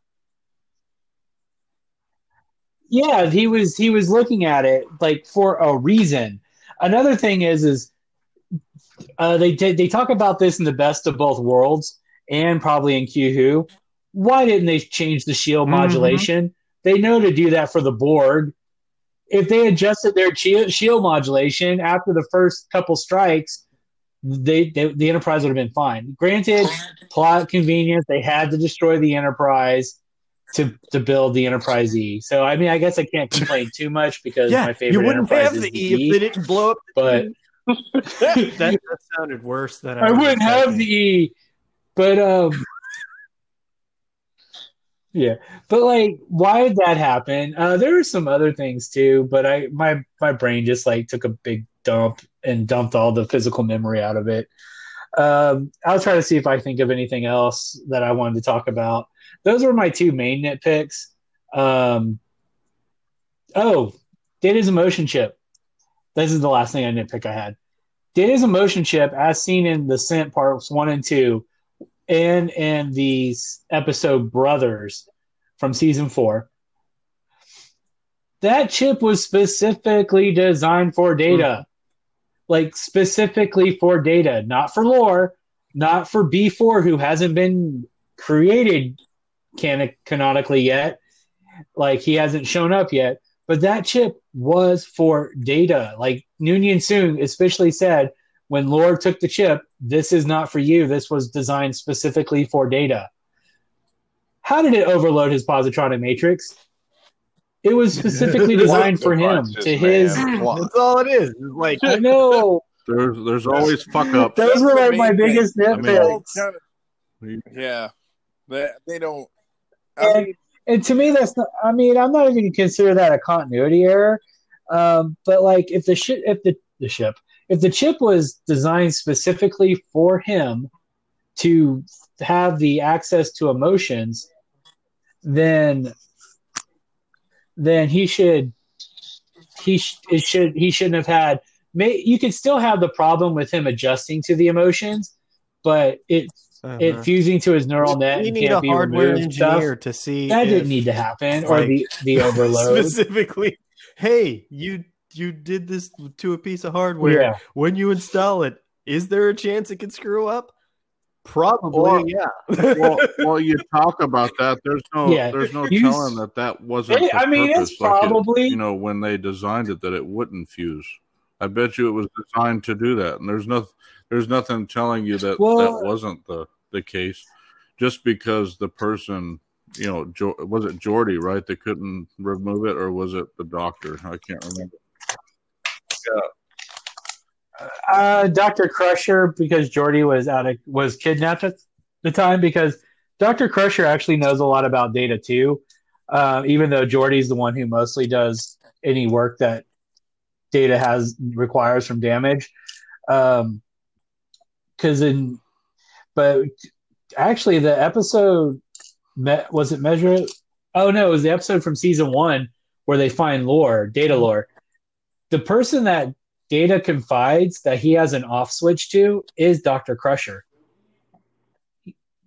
yeah, he was he was looking at it like for a reason. Another thing is is uh, they they talk about this in the best of both worlds and probably in Q Who. Why didn't they change the shield mm-hmm. modulation? They know to do that for the Borg. If they adjusted their shield modulation after the first couple strikes, they, they the Enterprise would have been fine. Granted, plot convenience, they had to destroy the Enterprise to to build the Enterprise E. So I mean, I guess I can't complain too much because yeah, my favorite you wouldn't Enterprise have the E, e if they didn't blow up. But that, that, sounded worse than I, I wouldn't have the E. But um, yeah, but like, why did that happen? Uh, there were some other things too, but I my my brain just like took a big dump and dumped all the physical memory out of it. Um, I'll try to see if I think of anything else that I wanted to talk about. Those were my two main nitpicks. Um, oh, Data's emotion chip. This is the last thing I nitpick I had. Data's emotion chip, as seen in Descent parts one and two, and in the episode Brothers from season four. That chip was specifically designed for data. Mm. Like specifically for data, not for lore, not for B4 who hasn't been created can- canonically yet. Like he hasn't shown up yet. But that chip was for data. Like Noonien Soong especially said, when Lore took the chip, this is not for you. This was designed specifically for data. How did it overload his positronic matrix? It was specifically designed for him to his. That's all it is. It's like I know. There's there's always fuck up. Those were like my biggest nitpicks. I mean, yeah, they, they don't. And, mean, and, to me, that's not. I mean, I'm not even going to consider that a continuity error. Um, but like, if the ship, if the the ship, if the chip was designed specifically for him to have the access to emotions, then then he should he sh- it should he shouldn't have had. May, you could still have the problem with him adjusting to the emotions, but it uh-huh. it fusing to his neural net. We need a hardware engineer stuff, to see that didn't need to happen, or the the overload specifically. Hey, you you did this to a piece of hardware. Yeah. When you install it, is there a chance it could screw up? Probably, well, yeah. well, well, you talk about that. There's no, yeah. there's no you, telling that that wasn't. It, I mean, purpose. it's like probably it, you know when they designed it that it wouldn't fuse. I bet you it was designed to do that, and there's no, there's nothing telling you that well, that wasn't the the case. Just because the person, you know, jo- was it Geordi, right? They couldn't remove it, or was it the doctor? I can't remember. Uh, Doctor Crusher, because Geordi was out of was kidnapped at the time. Because Doctor Crusher actually knows a lot about data too, uh, even though Geordi's the one who mostly does any work that data has requires from damage. Um, because in, but actually the episode was it measure? Oh no, it was the episode from season one where they find lore, data lore the person that Data confides that he has an off switch to is Doctor Crusher.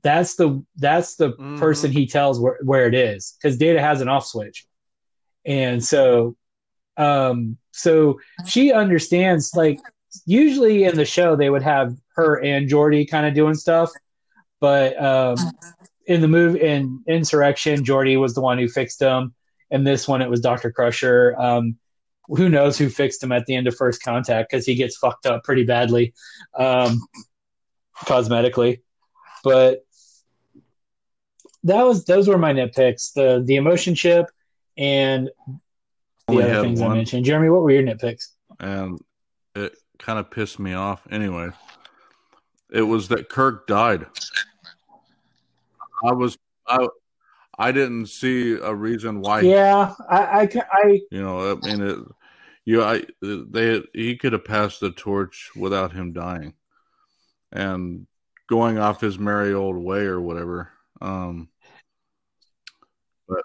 That's the that's the mm-hmm. person he tells where, where it is because Data has an off switch, and so um so she understands like usually in the show they would have her and Geordi kind of doing stuff, but um in the move in Insurrection, Geordi was the one who fixed them. and this one, it was Doctor Crusher. Um, who knows who fixed him at the end of first contact because he gets fucked up pretty badly um, cosmetically. But that was those were my nitpicks. The the emotion chip and the Only other things one. i mentioned. Jeremy what were your nitpicks? And it kind of pissed me off. Anyway it was that kirk died. I was i I didn't see a reason why. Yeah, I, I, I you know, I mean, it, you, I, they, he could have passed the torch without him dying, and going off his merry old way or whatever. Um, but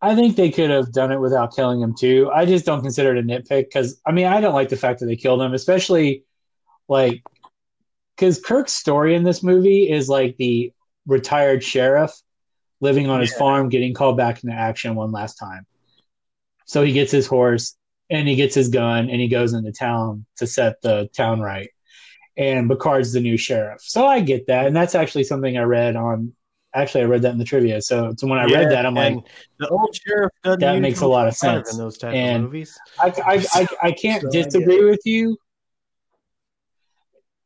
I think they could have done it without killing him too. I just don't consider it a nitpick because I mean I don't like the fact that they killed him, especially like because Kirk's story in this movie is like the retired sheriff living on his farm, getting called back into action one last time. So he gets his horse and he gets his gun and he goes into town to set the town right. And Picard's the new sheriff. So I get that. And that's actually something I read on actually I read that in the trivia. So, so when I yeah, read that, I'm like, the old sheriff that makes a lot of sense in those type and of movies. I, I, I, I can't so disagree with you.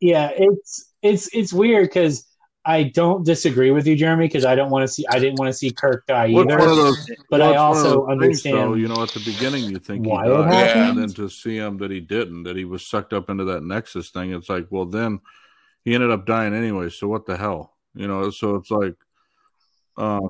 Yeah, it's it's it's weird because I don't disagree with you, Jeremy, because I don't want to see. I didn't want to see Kirk die either. Those, but I also understand. Things, though, you know, at the beginning, you think why he died, yeah. and then to see him that he didn't, that he was sucked up into that Nexus thing. It's like, well, then he ended up dying anyway. So what the hell, you know? So it's like, uh,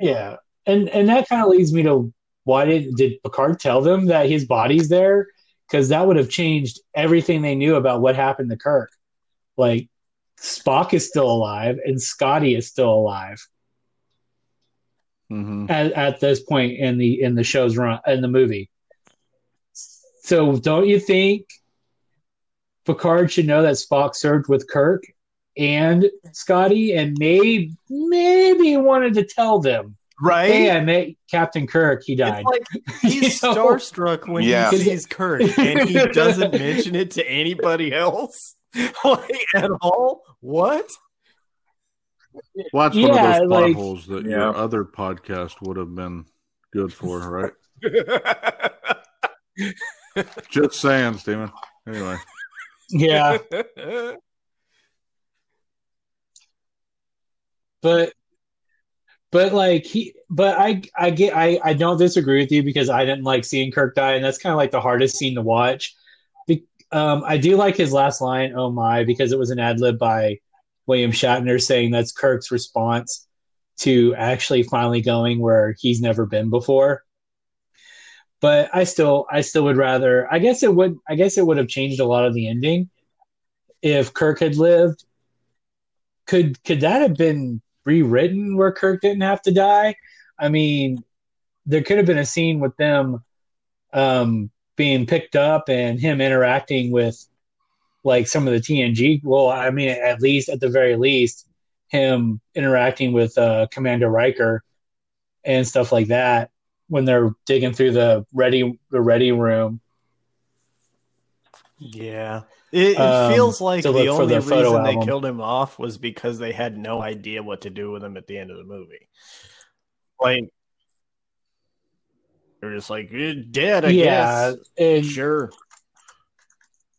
yeah, and and that kind of leads me to why did did Picard tell them that his body's there? Because that would have changed everything they knew about what happened to Kirk. Like Spock is still alive and Scotty is still alive. Mm-hmm. At, at this point in the in the show's run in the movie. So don't you think Picard should know that Spock served with Kirk and Scotty, and maybe maybe wanted to tell them. Right? Hey, I met Captain Kirk. He died. Like he's starstruck when yeah. he sees Kirk, and he doesn't mention it to anybody else, like at all. What? Well, that's yeah, one of those like, potholes that yeah. your other podcast would have been good for, right? Just saying, Steven. Anyway. Yeah. but but like he but i i get i i don't disagree with you because i didn't like seeing kirk die and that's kind of like the hardest scene to watch Be, um i do like his last line oh my because it was an ad lib by william shatner saying that's kirk's response to actually finally going where he's never been before but i still i still would rather i guess it would i guess it would have changed a lot of the ending if kirk had lived could could that have been rewritten where Kirk didn't have to die. I mean, there could have been a scene with them um, being picked up and him interacting with like some of the TNG. Well, I mean, at least at the very least, him interacting with uh, Commander Riker and stuff like that when they're digging through the ready the ready room. Yeah. It, it um, feels like the only reason album. they killed him off was because they had no idea what to do with him at the end of the movie. Like they're just like eh, dead. I yeah, guess. And, sure.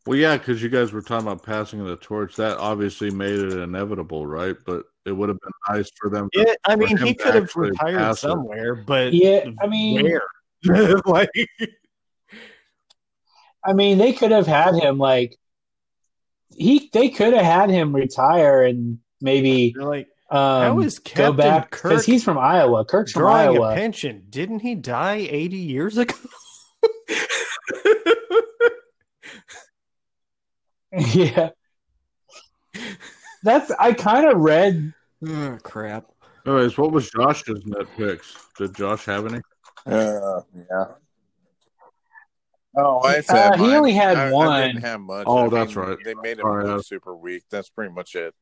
Well, yeah, because you guys were talking about passing the torch. That obviously made it inevitable, right? But it would have been nice for them. To, yeah, I mean, he could have retired somewhere, it. but yeah, I mean, where? like, I mean, they could have had him like he they could have had him retire and maybe like um, how is Captain go back because he's from Iowa. Kirk's from Iowa. A pension. Didn't he die eighty years ago? yeah, that's I kind of read. Oh, crap. Anyways, what was Josh's net picks? Did Josh have any? Uh, yeah. Oh, I said uh, he only had I, one. I didn't have much. Oh, I that's mean, right. They made him look super weak. That's pretty much it.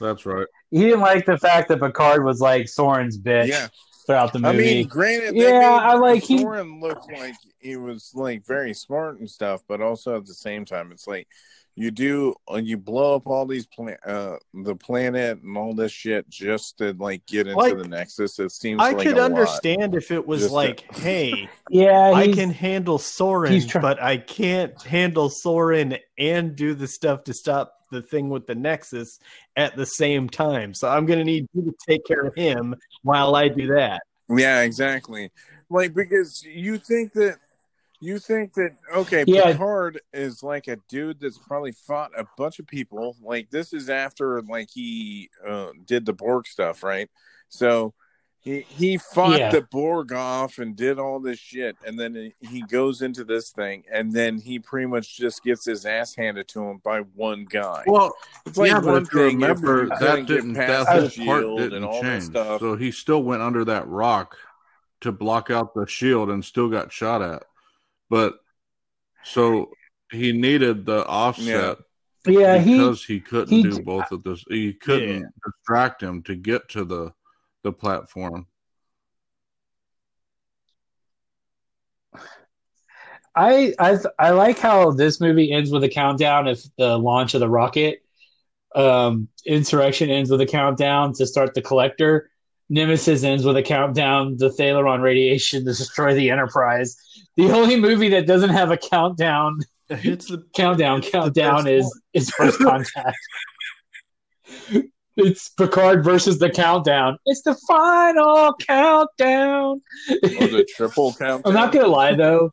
That's right. He didn't like the fact that Picard was like Soran's bitch. Yeah. Throughout the movie. I mean, granted, yeah, I like Soran he... looked like he was like very smart and stuff, but also at the same time, it's like you do uh, you blow up all these plan uh the planet and all this shit just to like get into like, the nexus it seems like i like could understand if it was just like to... hey yeah i can handle soran try- but i can't handle soran and do the stuff to stop the thing with the nexus at the same time so i'm gonna need you to take care of him while i do that yeah exactly like because you think that you think that okay, yeah. Picard is like a dude that's probably fought a bunch of people. Like this is after like he uh, did the Borg stuff, right? So he he fought yeah. the Borg off and did all this shit, and then he goes into this thing, and then he pretty much just gets his ass handed to him by one guy. Well, it's like yeah, but if you remember, that didn't that whole part didn't change. So he still went under that rock to block out the shield and still got shot at. But so he needed the offset. Yeah, because he, he couldn't he, do both of this. He couldn't yeah. distract him to get to the the platform. I I I like how this movie ends with a countdown of the launch of the rocket. Um, Insurrection ends with a countdown to start the Collector. Nemesis ends with a countdown to Thalaron radiation to destroy the Enterprise. The only movie that doesn't have a countdown, it's the countdown. It's countdown the is is First Contact. it's Picard versus the countdown. It's the final countdown. Was it triple countdown? I'm not gonna lie though.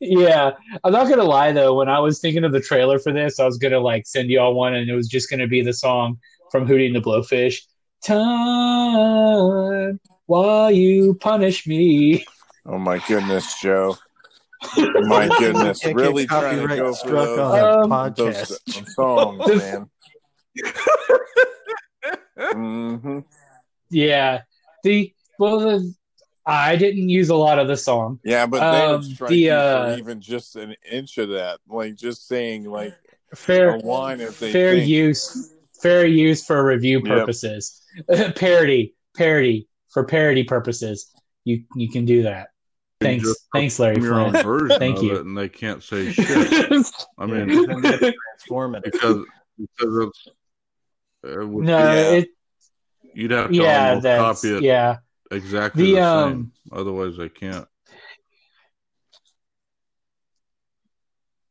Yeah, I'm not gonna lie though. When I was thinking of the trailer for this, I was gonna like send y'all one, and it was just gonna be the song from Hootie and the Blowfish. Time while you punish me. Oh my goodness, Joe. Oh my goodness, really trying to go for those, um, those songs, man. mm-hmm. Yeah, the well, the I didn't use a lot of the song. Yeah, but they um, would strike the, uh, even just an inch of that, like just saying like fair line if they fair think. use, fair use for review purposes. Yep. parody, parody for parody purposes. You you can do that. Thanks, thanks, Larry Flynt. Thank you. and they can't say shit. I mean, transformative because because of uh, no, yeah, it, you'd have to yeah, copy it. Yeah, exactly the, the same. Um, Otherwise, I can't.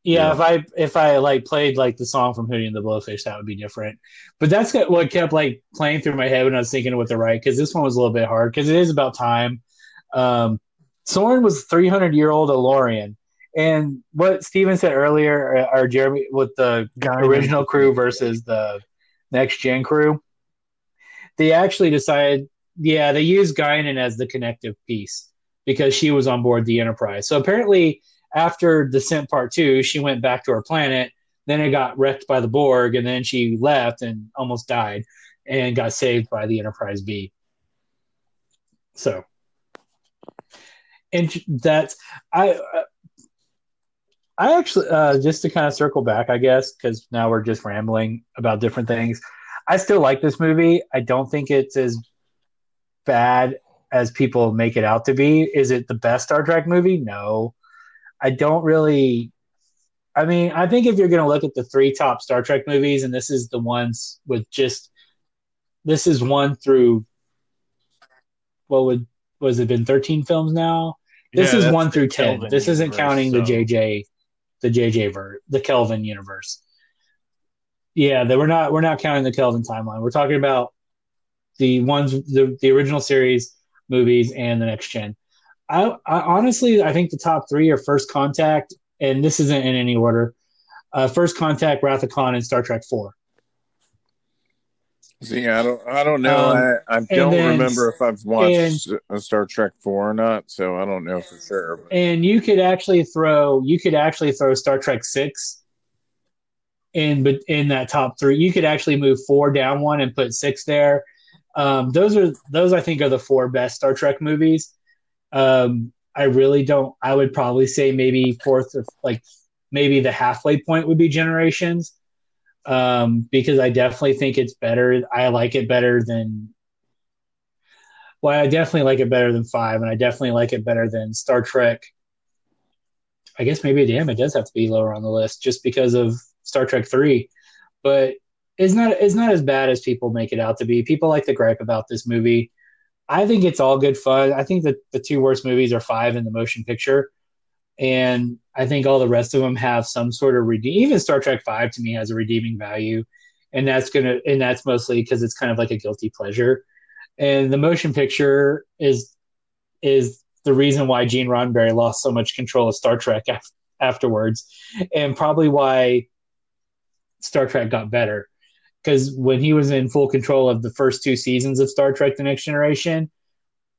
Yeah, yeah, if I if I like played like the song from Hootie and the Blowfish, that would be different. But that's what kept like playing through my head when I was thinking what to write because this one was a little bit hard because it is about time. Um, Soran was 300 year old El-Aurian, and what Steven said earlier, uh, or Jeremy, with the original crew versus the next gen crew, they actually decided yeah, they used Guinan as the connective piece because she was on board the Enterprise. So apparently, after Descent Part Two, she went back to her planet. Then it got wrecked by the Borg, and then she left and almost died, and got saved by the Enterprise B. So, and that's I. I actually, uh, just to kind of circle back, I guess, because now we're just rambling about different things. I still like this movie. I don't think it's as bad as people make it out to be. Is it the best Star Trek movie? No. I don't really I mean, I think if you're going to look at the three top Star Trek movies and this is the ones with just this is one through what would was it been 13 films now? This yeah, is 1 through 10. Kelvin this isn't counting so. the JJ the JJ ver the Kelvin universe. Yeah, that we're not we're not counting the Kelvin timeline. We're talking about the ones the, the original series movies and the next gen. I, I, honestly I think the top three are First Contact, and this isn't in any order. Uh, First Contact, Wrath of Khan, and Star Trek Four. See, I don't, I don't know. Um, I, I don't then, remember if I've watched and, Star Trek Four or not, so I don't know for sure. But. And you could actually throw, you could actually throw Star Trek Six in, but in that top three, you could actually move four down one and put six there, um, those are those I think are the four best Star Trek movies. Um, I really don't. I would probably say maybe fourth or like maybe the halfway point would be Generations, um, because I definitely think it's better. I like it better than. Well, I definitely like it better than five, and I definitely like it better than Star Trek. I guess maybe damn, it does have to be lower on the list just because of Star Trek three, but it's not is not as bad as people make it out to be. People like to gripe about this movie. I think it's all good fun. I think that the two worst movies are five in the motion picture, and I think all the rest of them have some sort of redeem. Even Star Trek Five to me has a redeeming value, and that's gonna and that's mostly because it's kind of like a guilty pleasure. And the motion picture is is the reason why Gene Roddenberry lost so much control of Star Trek af- afterwards, and probably why Star Trek got better because when he was in full control of the first two seasons of Star Trek: The Next Generation,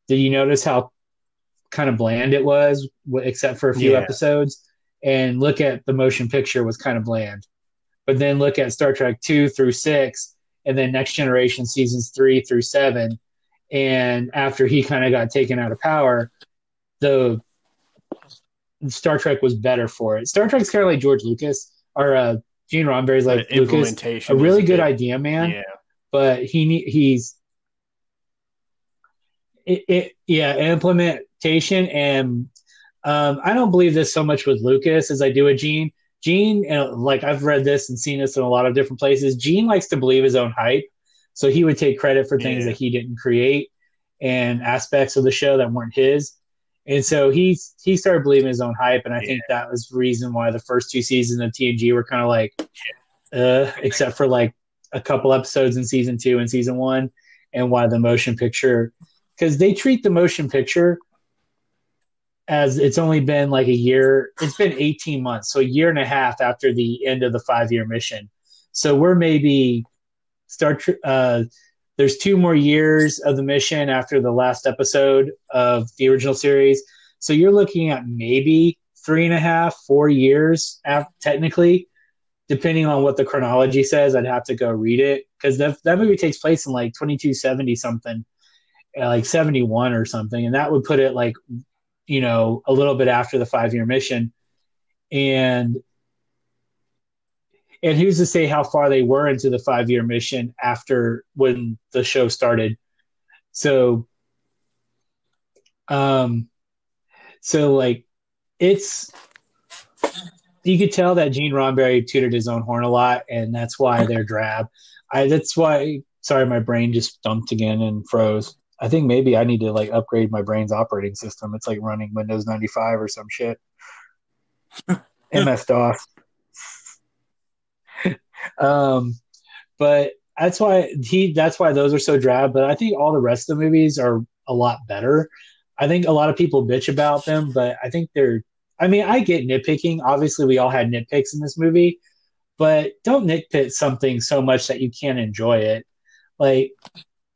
did you notice how kind of bland it was, except for a few yeah. episodes? And look at the motion picture was kind of bland, but then look at Star Trek two through six, and then Next Generation seasons three through seven, and after he kind of got taken out of power, the Star Trek was better for it. Star Trek's kind of like George Lucas or uh, Gene Roddenberry's like Lucas, a really good idea, man. Yeah. But he he's it, it yeah implementation and um, I don't believe this so much with Lucas as I do with Gene. Gene, like I've read this and seen this in a lot of different places. Gene likes to believe his own hype, so he would take credit for things yeah. that he didn't create and aspects of the show that weren't his. And so he he started believing his own hype, and I yeah. think that was the reason why the first two seasons of TNG were kind of like, uh, except for like a couple episodes in season two and season one, and why the motion picture, because they treat the motion picture as it's only been like a year. It's been eighteen months, so a year and a half after the end of the five year mission. So we're maybe start. Uh, there's two more years of the mission after the last episode of the original series. So you're looking at maybe three and a half, four years technically, depending on what the chronology says. I'd have to go read it because that, that movie takes place in like 2270 something, uh, like 71 or something. And that would put it like, you know, a little bit after the five year mission. And and who's to say how far they were into the five year mission after when the show started so um so like it's you could tell that Gene Roddenberry tutored his own horn a lot, and that's why they're drab. I that's why. Sorry, my brain just dumped again and froze. I think maybe I need to like upgrade my brain's operating system. It's like running Windows ninety five or some shit. MS DOS. Um, but that's why he that's why those are so drab. But I think all the rest of the movies are a lot better. I think a lot of people bitch about them, but I think they're. I mean, I get nitpicking. Obviously, we all had nitpicks in this movie, but don't nitpick something so much that you can't enjoy it. Like,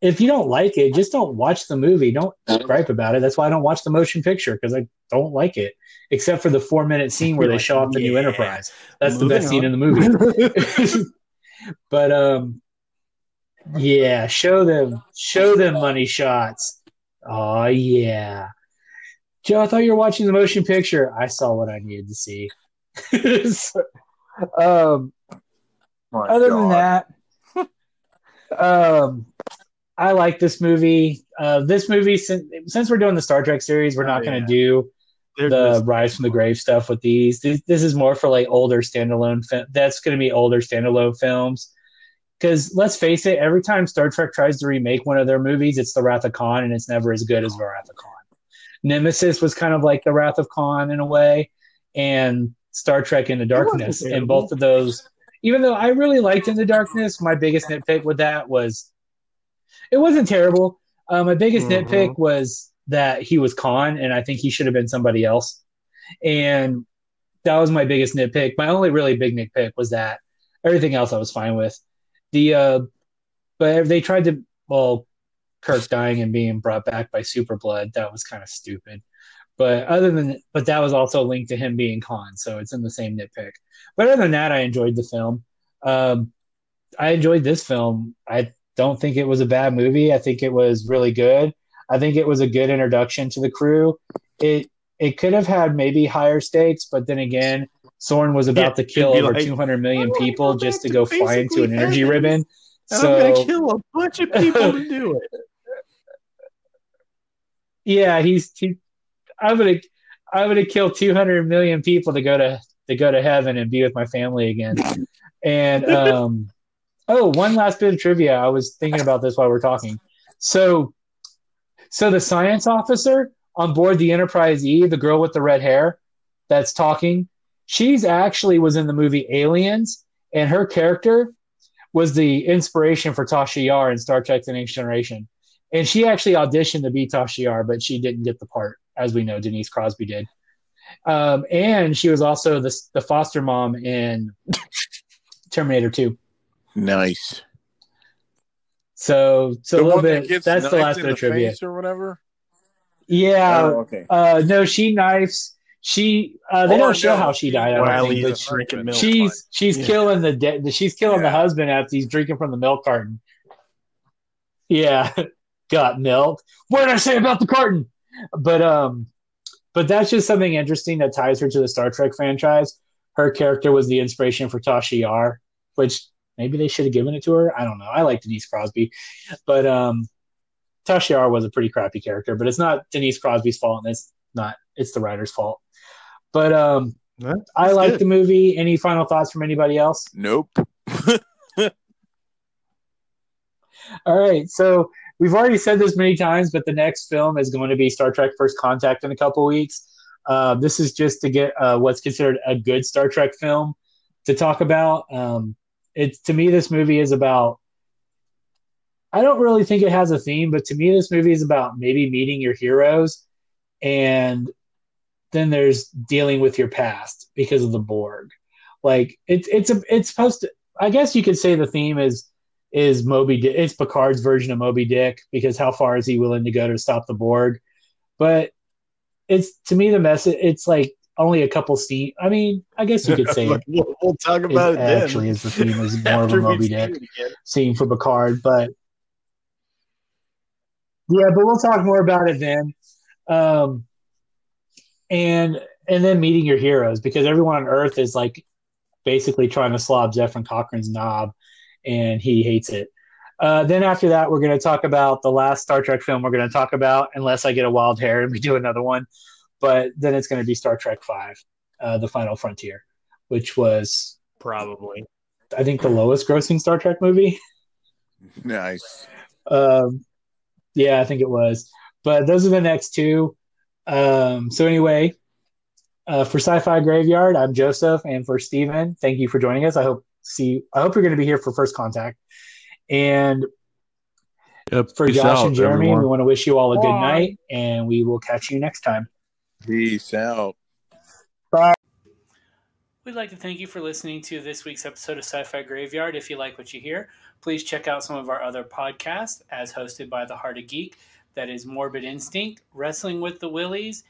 if you don't like it, just don't watch the movie. Don't gripe about it. That's why I don't watch the motion picture because I don't like it, except for the four minute scene where they show off the yeah. new Enterprise. That's Moving the best on. scene in the movie. but um, yeah, show them, show them money shots. Oh yeah, Joe. I thought you were watching the motion picture. I saw what I needed to see. so, um, My other God. than that, um, I like this movie. Uh, this movie, since, since we're doing the Star Trek series, we're not oh, going to do They're the just... Rise from the Grave stuff with these. This, this is more for like older standalone. Fi- that's going to be older standalone films. Because let's face it, every time Star Trek tries to remake one of their movies, it's the Wrath of Khan, and it's never as good as the Wrath of Khan. Nemesis was kind of like the Wrath of Khan in a way, and Star Trek Into Darkness, and both of those. Even though I really liked Into Darkness, my biggest nitpick with that was it wasn't terrible. Uh, my biggest mm-hmm. nitpick was that he was Khan, and I think he should have been somebody else. And that was my biggest nitpick. My only really big nitpick was that everything else I was fine with. The uh, but they tried to well, Kirk dying and being brought back by super blood. That was kind of stupid. But other than but that was also linked to him being Khan, so it's in the same nitpick. But other than that, I enjoyed the film. Um, I enjoyed this film. I don't think it was a bad movie. I think it was really good. I think it was a good introduction to the crew. It it could have had maybe higher stakes, but then again, Soran was about yeah, to kill over like, 200 million people just to go fly into an energy ribbon. so I'm gonna kill a bunch of people to do it. Yeah, he's he. I'm gonna I'm gonna kill 200 million people to go to to go to heaven and be with my family again. And um, Oh, one last bit of trivia. I was thinking about this while we are talking. So, so the science officer on board the Enterprise E, the girl with the red hair that's talking, she's actually was in the movie Aliens, and her character was the inspiration for Tasha Yar in Star Trek: The Next Generation. And she actually auditioned to be Tasha Yar, but she didn't get the part, as we know Denise Crosby did. Um, and she was also the, the foster mom in Terminator 2. Nice. So, so the a little bit. That that's the last bit of trivia or whatever. Yeah. Oh, okay. Uh, no, she knifes. She. Uh, they or don't show how she died. I don't think, but she, she's she's yeah. killing the de- she's killing yeah. the husband after he's drinking from the milk carton. Yeah, got milk. What did I say about the carton? But um, but that's just something interesting that ties her to the Star Trek franchise her character was the inspiration for Tasha Yar, which maybe they should have given it to her. I don't know. I like Denise Crosby, but um, Tasha Yar was a pretty crappy character. But it's not Denise Crosby's fault, and it's not it's the writer's fault. But um, I like the movie. Any final thoughts from anybody else? Nope. All right, so we've already said this many times, but the next film is going to be Star Trek: First Contact in a couple weeks. Uh, this is just to get uh, what's considered a good Star Trek film to talk about. Um, it's to me, this movie is about. I don't really think it has a theme, but to me, this movie is about maybe meeting your heroes, and then there's dealing with your past because of the Borg. Like it's it's a it's supposed to. I guess you could say the theme is is Moby Dick. It's Picard's version of Moby Dick because how far is he willing to go to stop the Borg? But it's to me the message. It's like only a couple scenes. I mean, I guess you could say we'll, we'll, talk about it. it actually, is the theme is more of a Moby Dick scene for Picard, but yeah, but we'll talk more about it then. Um, and and then meeting your heroes because everyone on Earth is like basically trying to slob Zefram Cochrane's knob, and he hates it. Uh, then after that, we're going to talk about the last Star Trek film we're going to talk about, unless I get a wild hair and we do another one. But then it's going to be Star Trek Five, uh, The Final Frontier, which was probably, I think, the lowest grossing Star Trek movie. Nice. Um, yeah, I think it was. But those are the next two. Um, so anyway, uh, for Sci-Fi Graveyard, I'm Joseph, and for Steven, thank you for joining us. I hope see. I hope you're going to be here for First Contact. And yep, for Josh out, and Jeremy, everyone. we want to wish you all a good Bye. night, and we will catch you next time. Peace out. Bye. We'd like to thank you for listening to this week's episode of Sci Fi Graveyard. If you like what you hear, please check out some of our other podcasts as hosted by The Heart of Geek. That is Morbid Instinct, Wrestling with the Willies,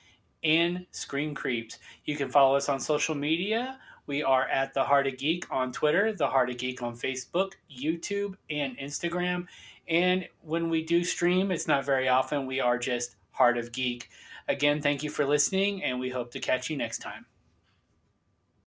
and Screen Creeps. You can follow us on social media. We are at The Heart of Geek on Twitter, The Heart of Geek on Facebook, YouTube, and Instagram. And when we do stream, it's not very often. We are just Heart of Geek. Again, thank you for listening, and we hope to catch you next time.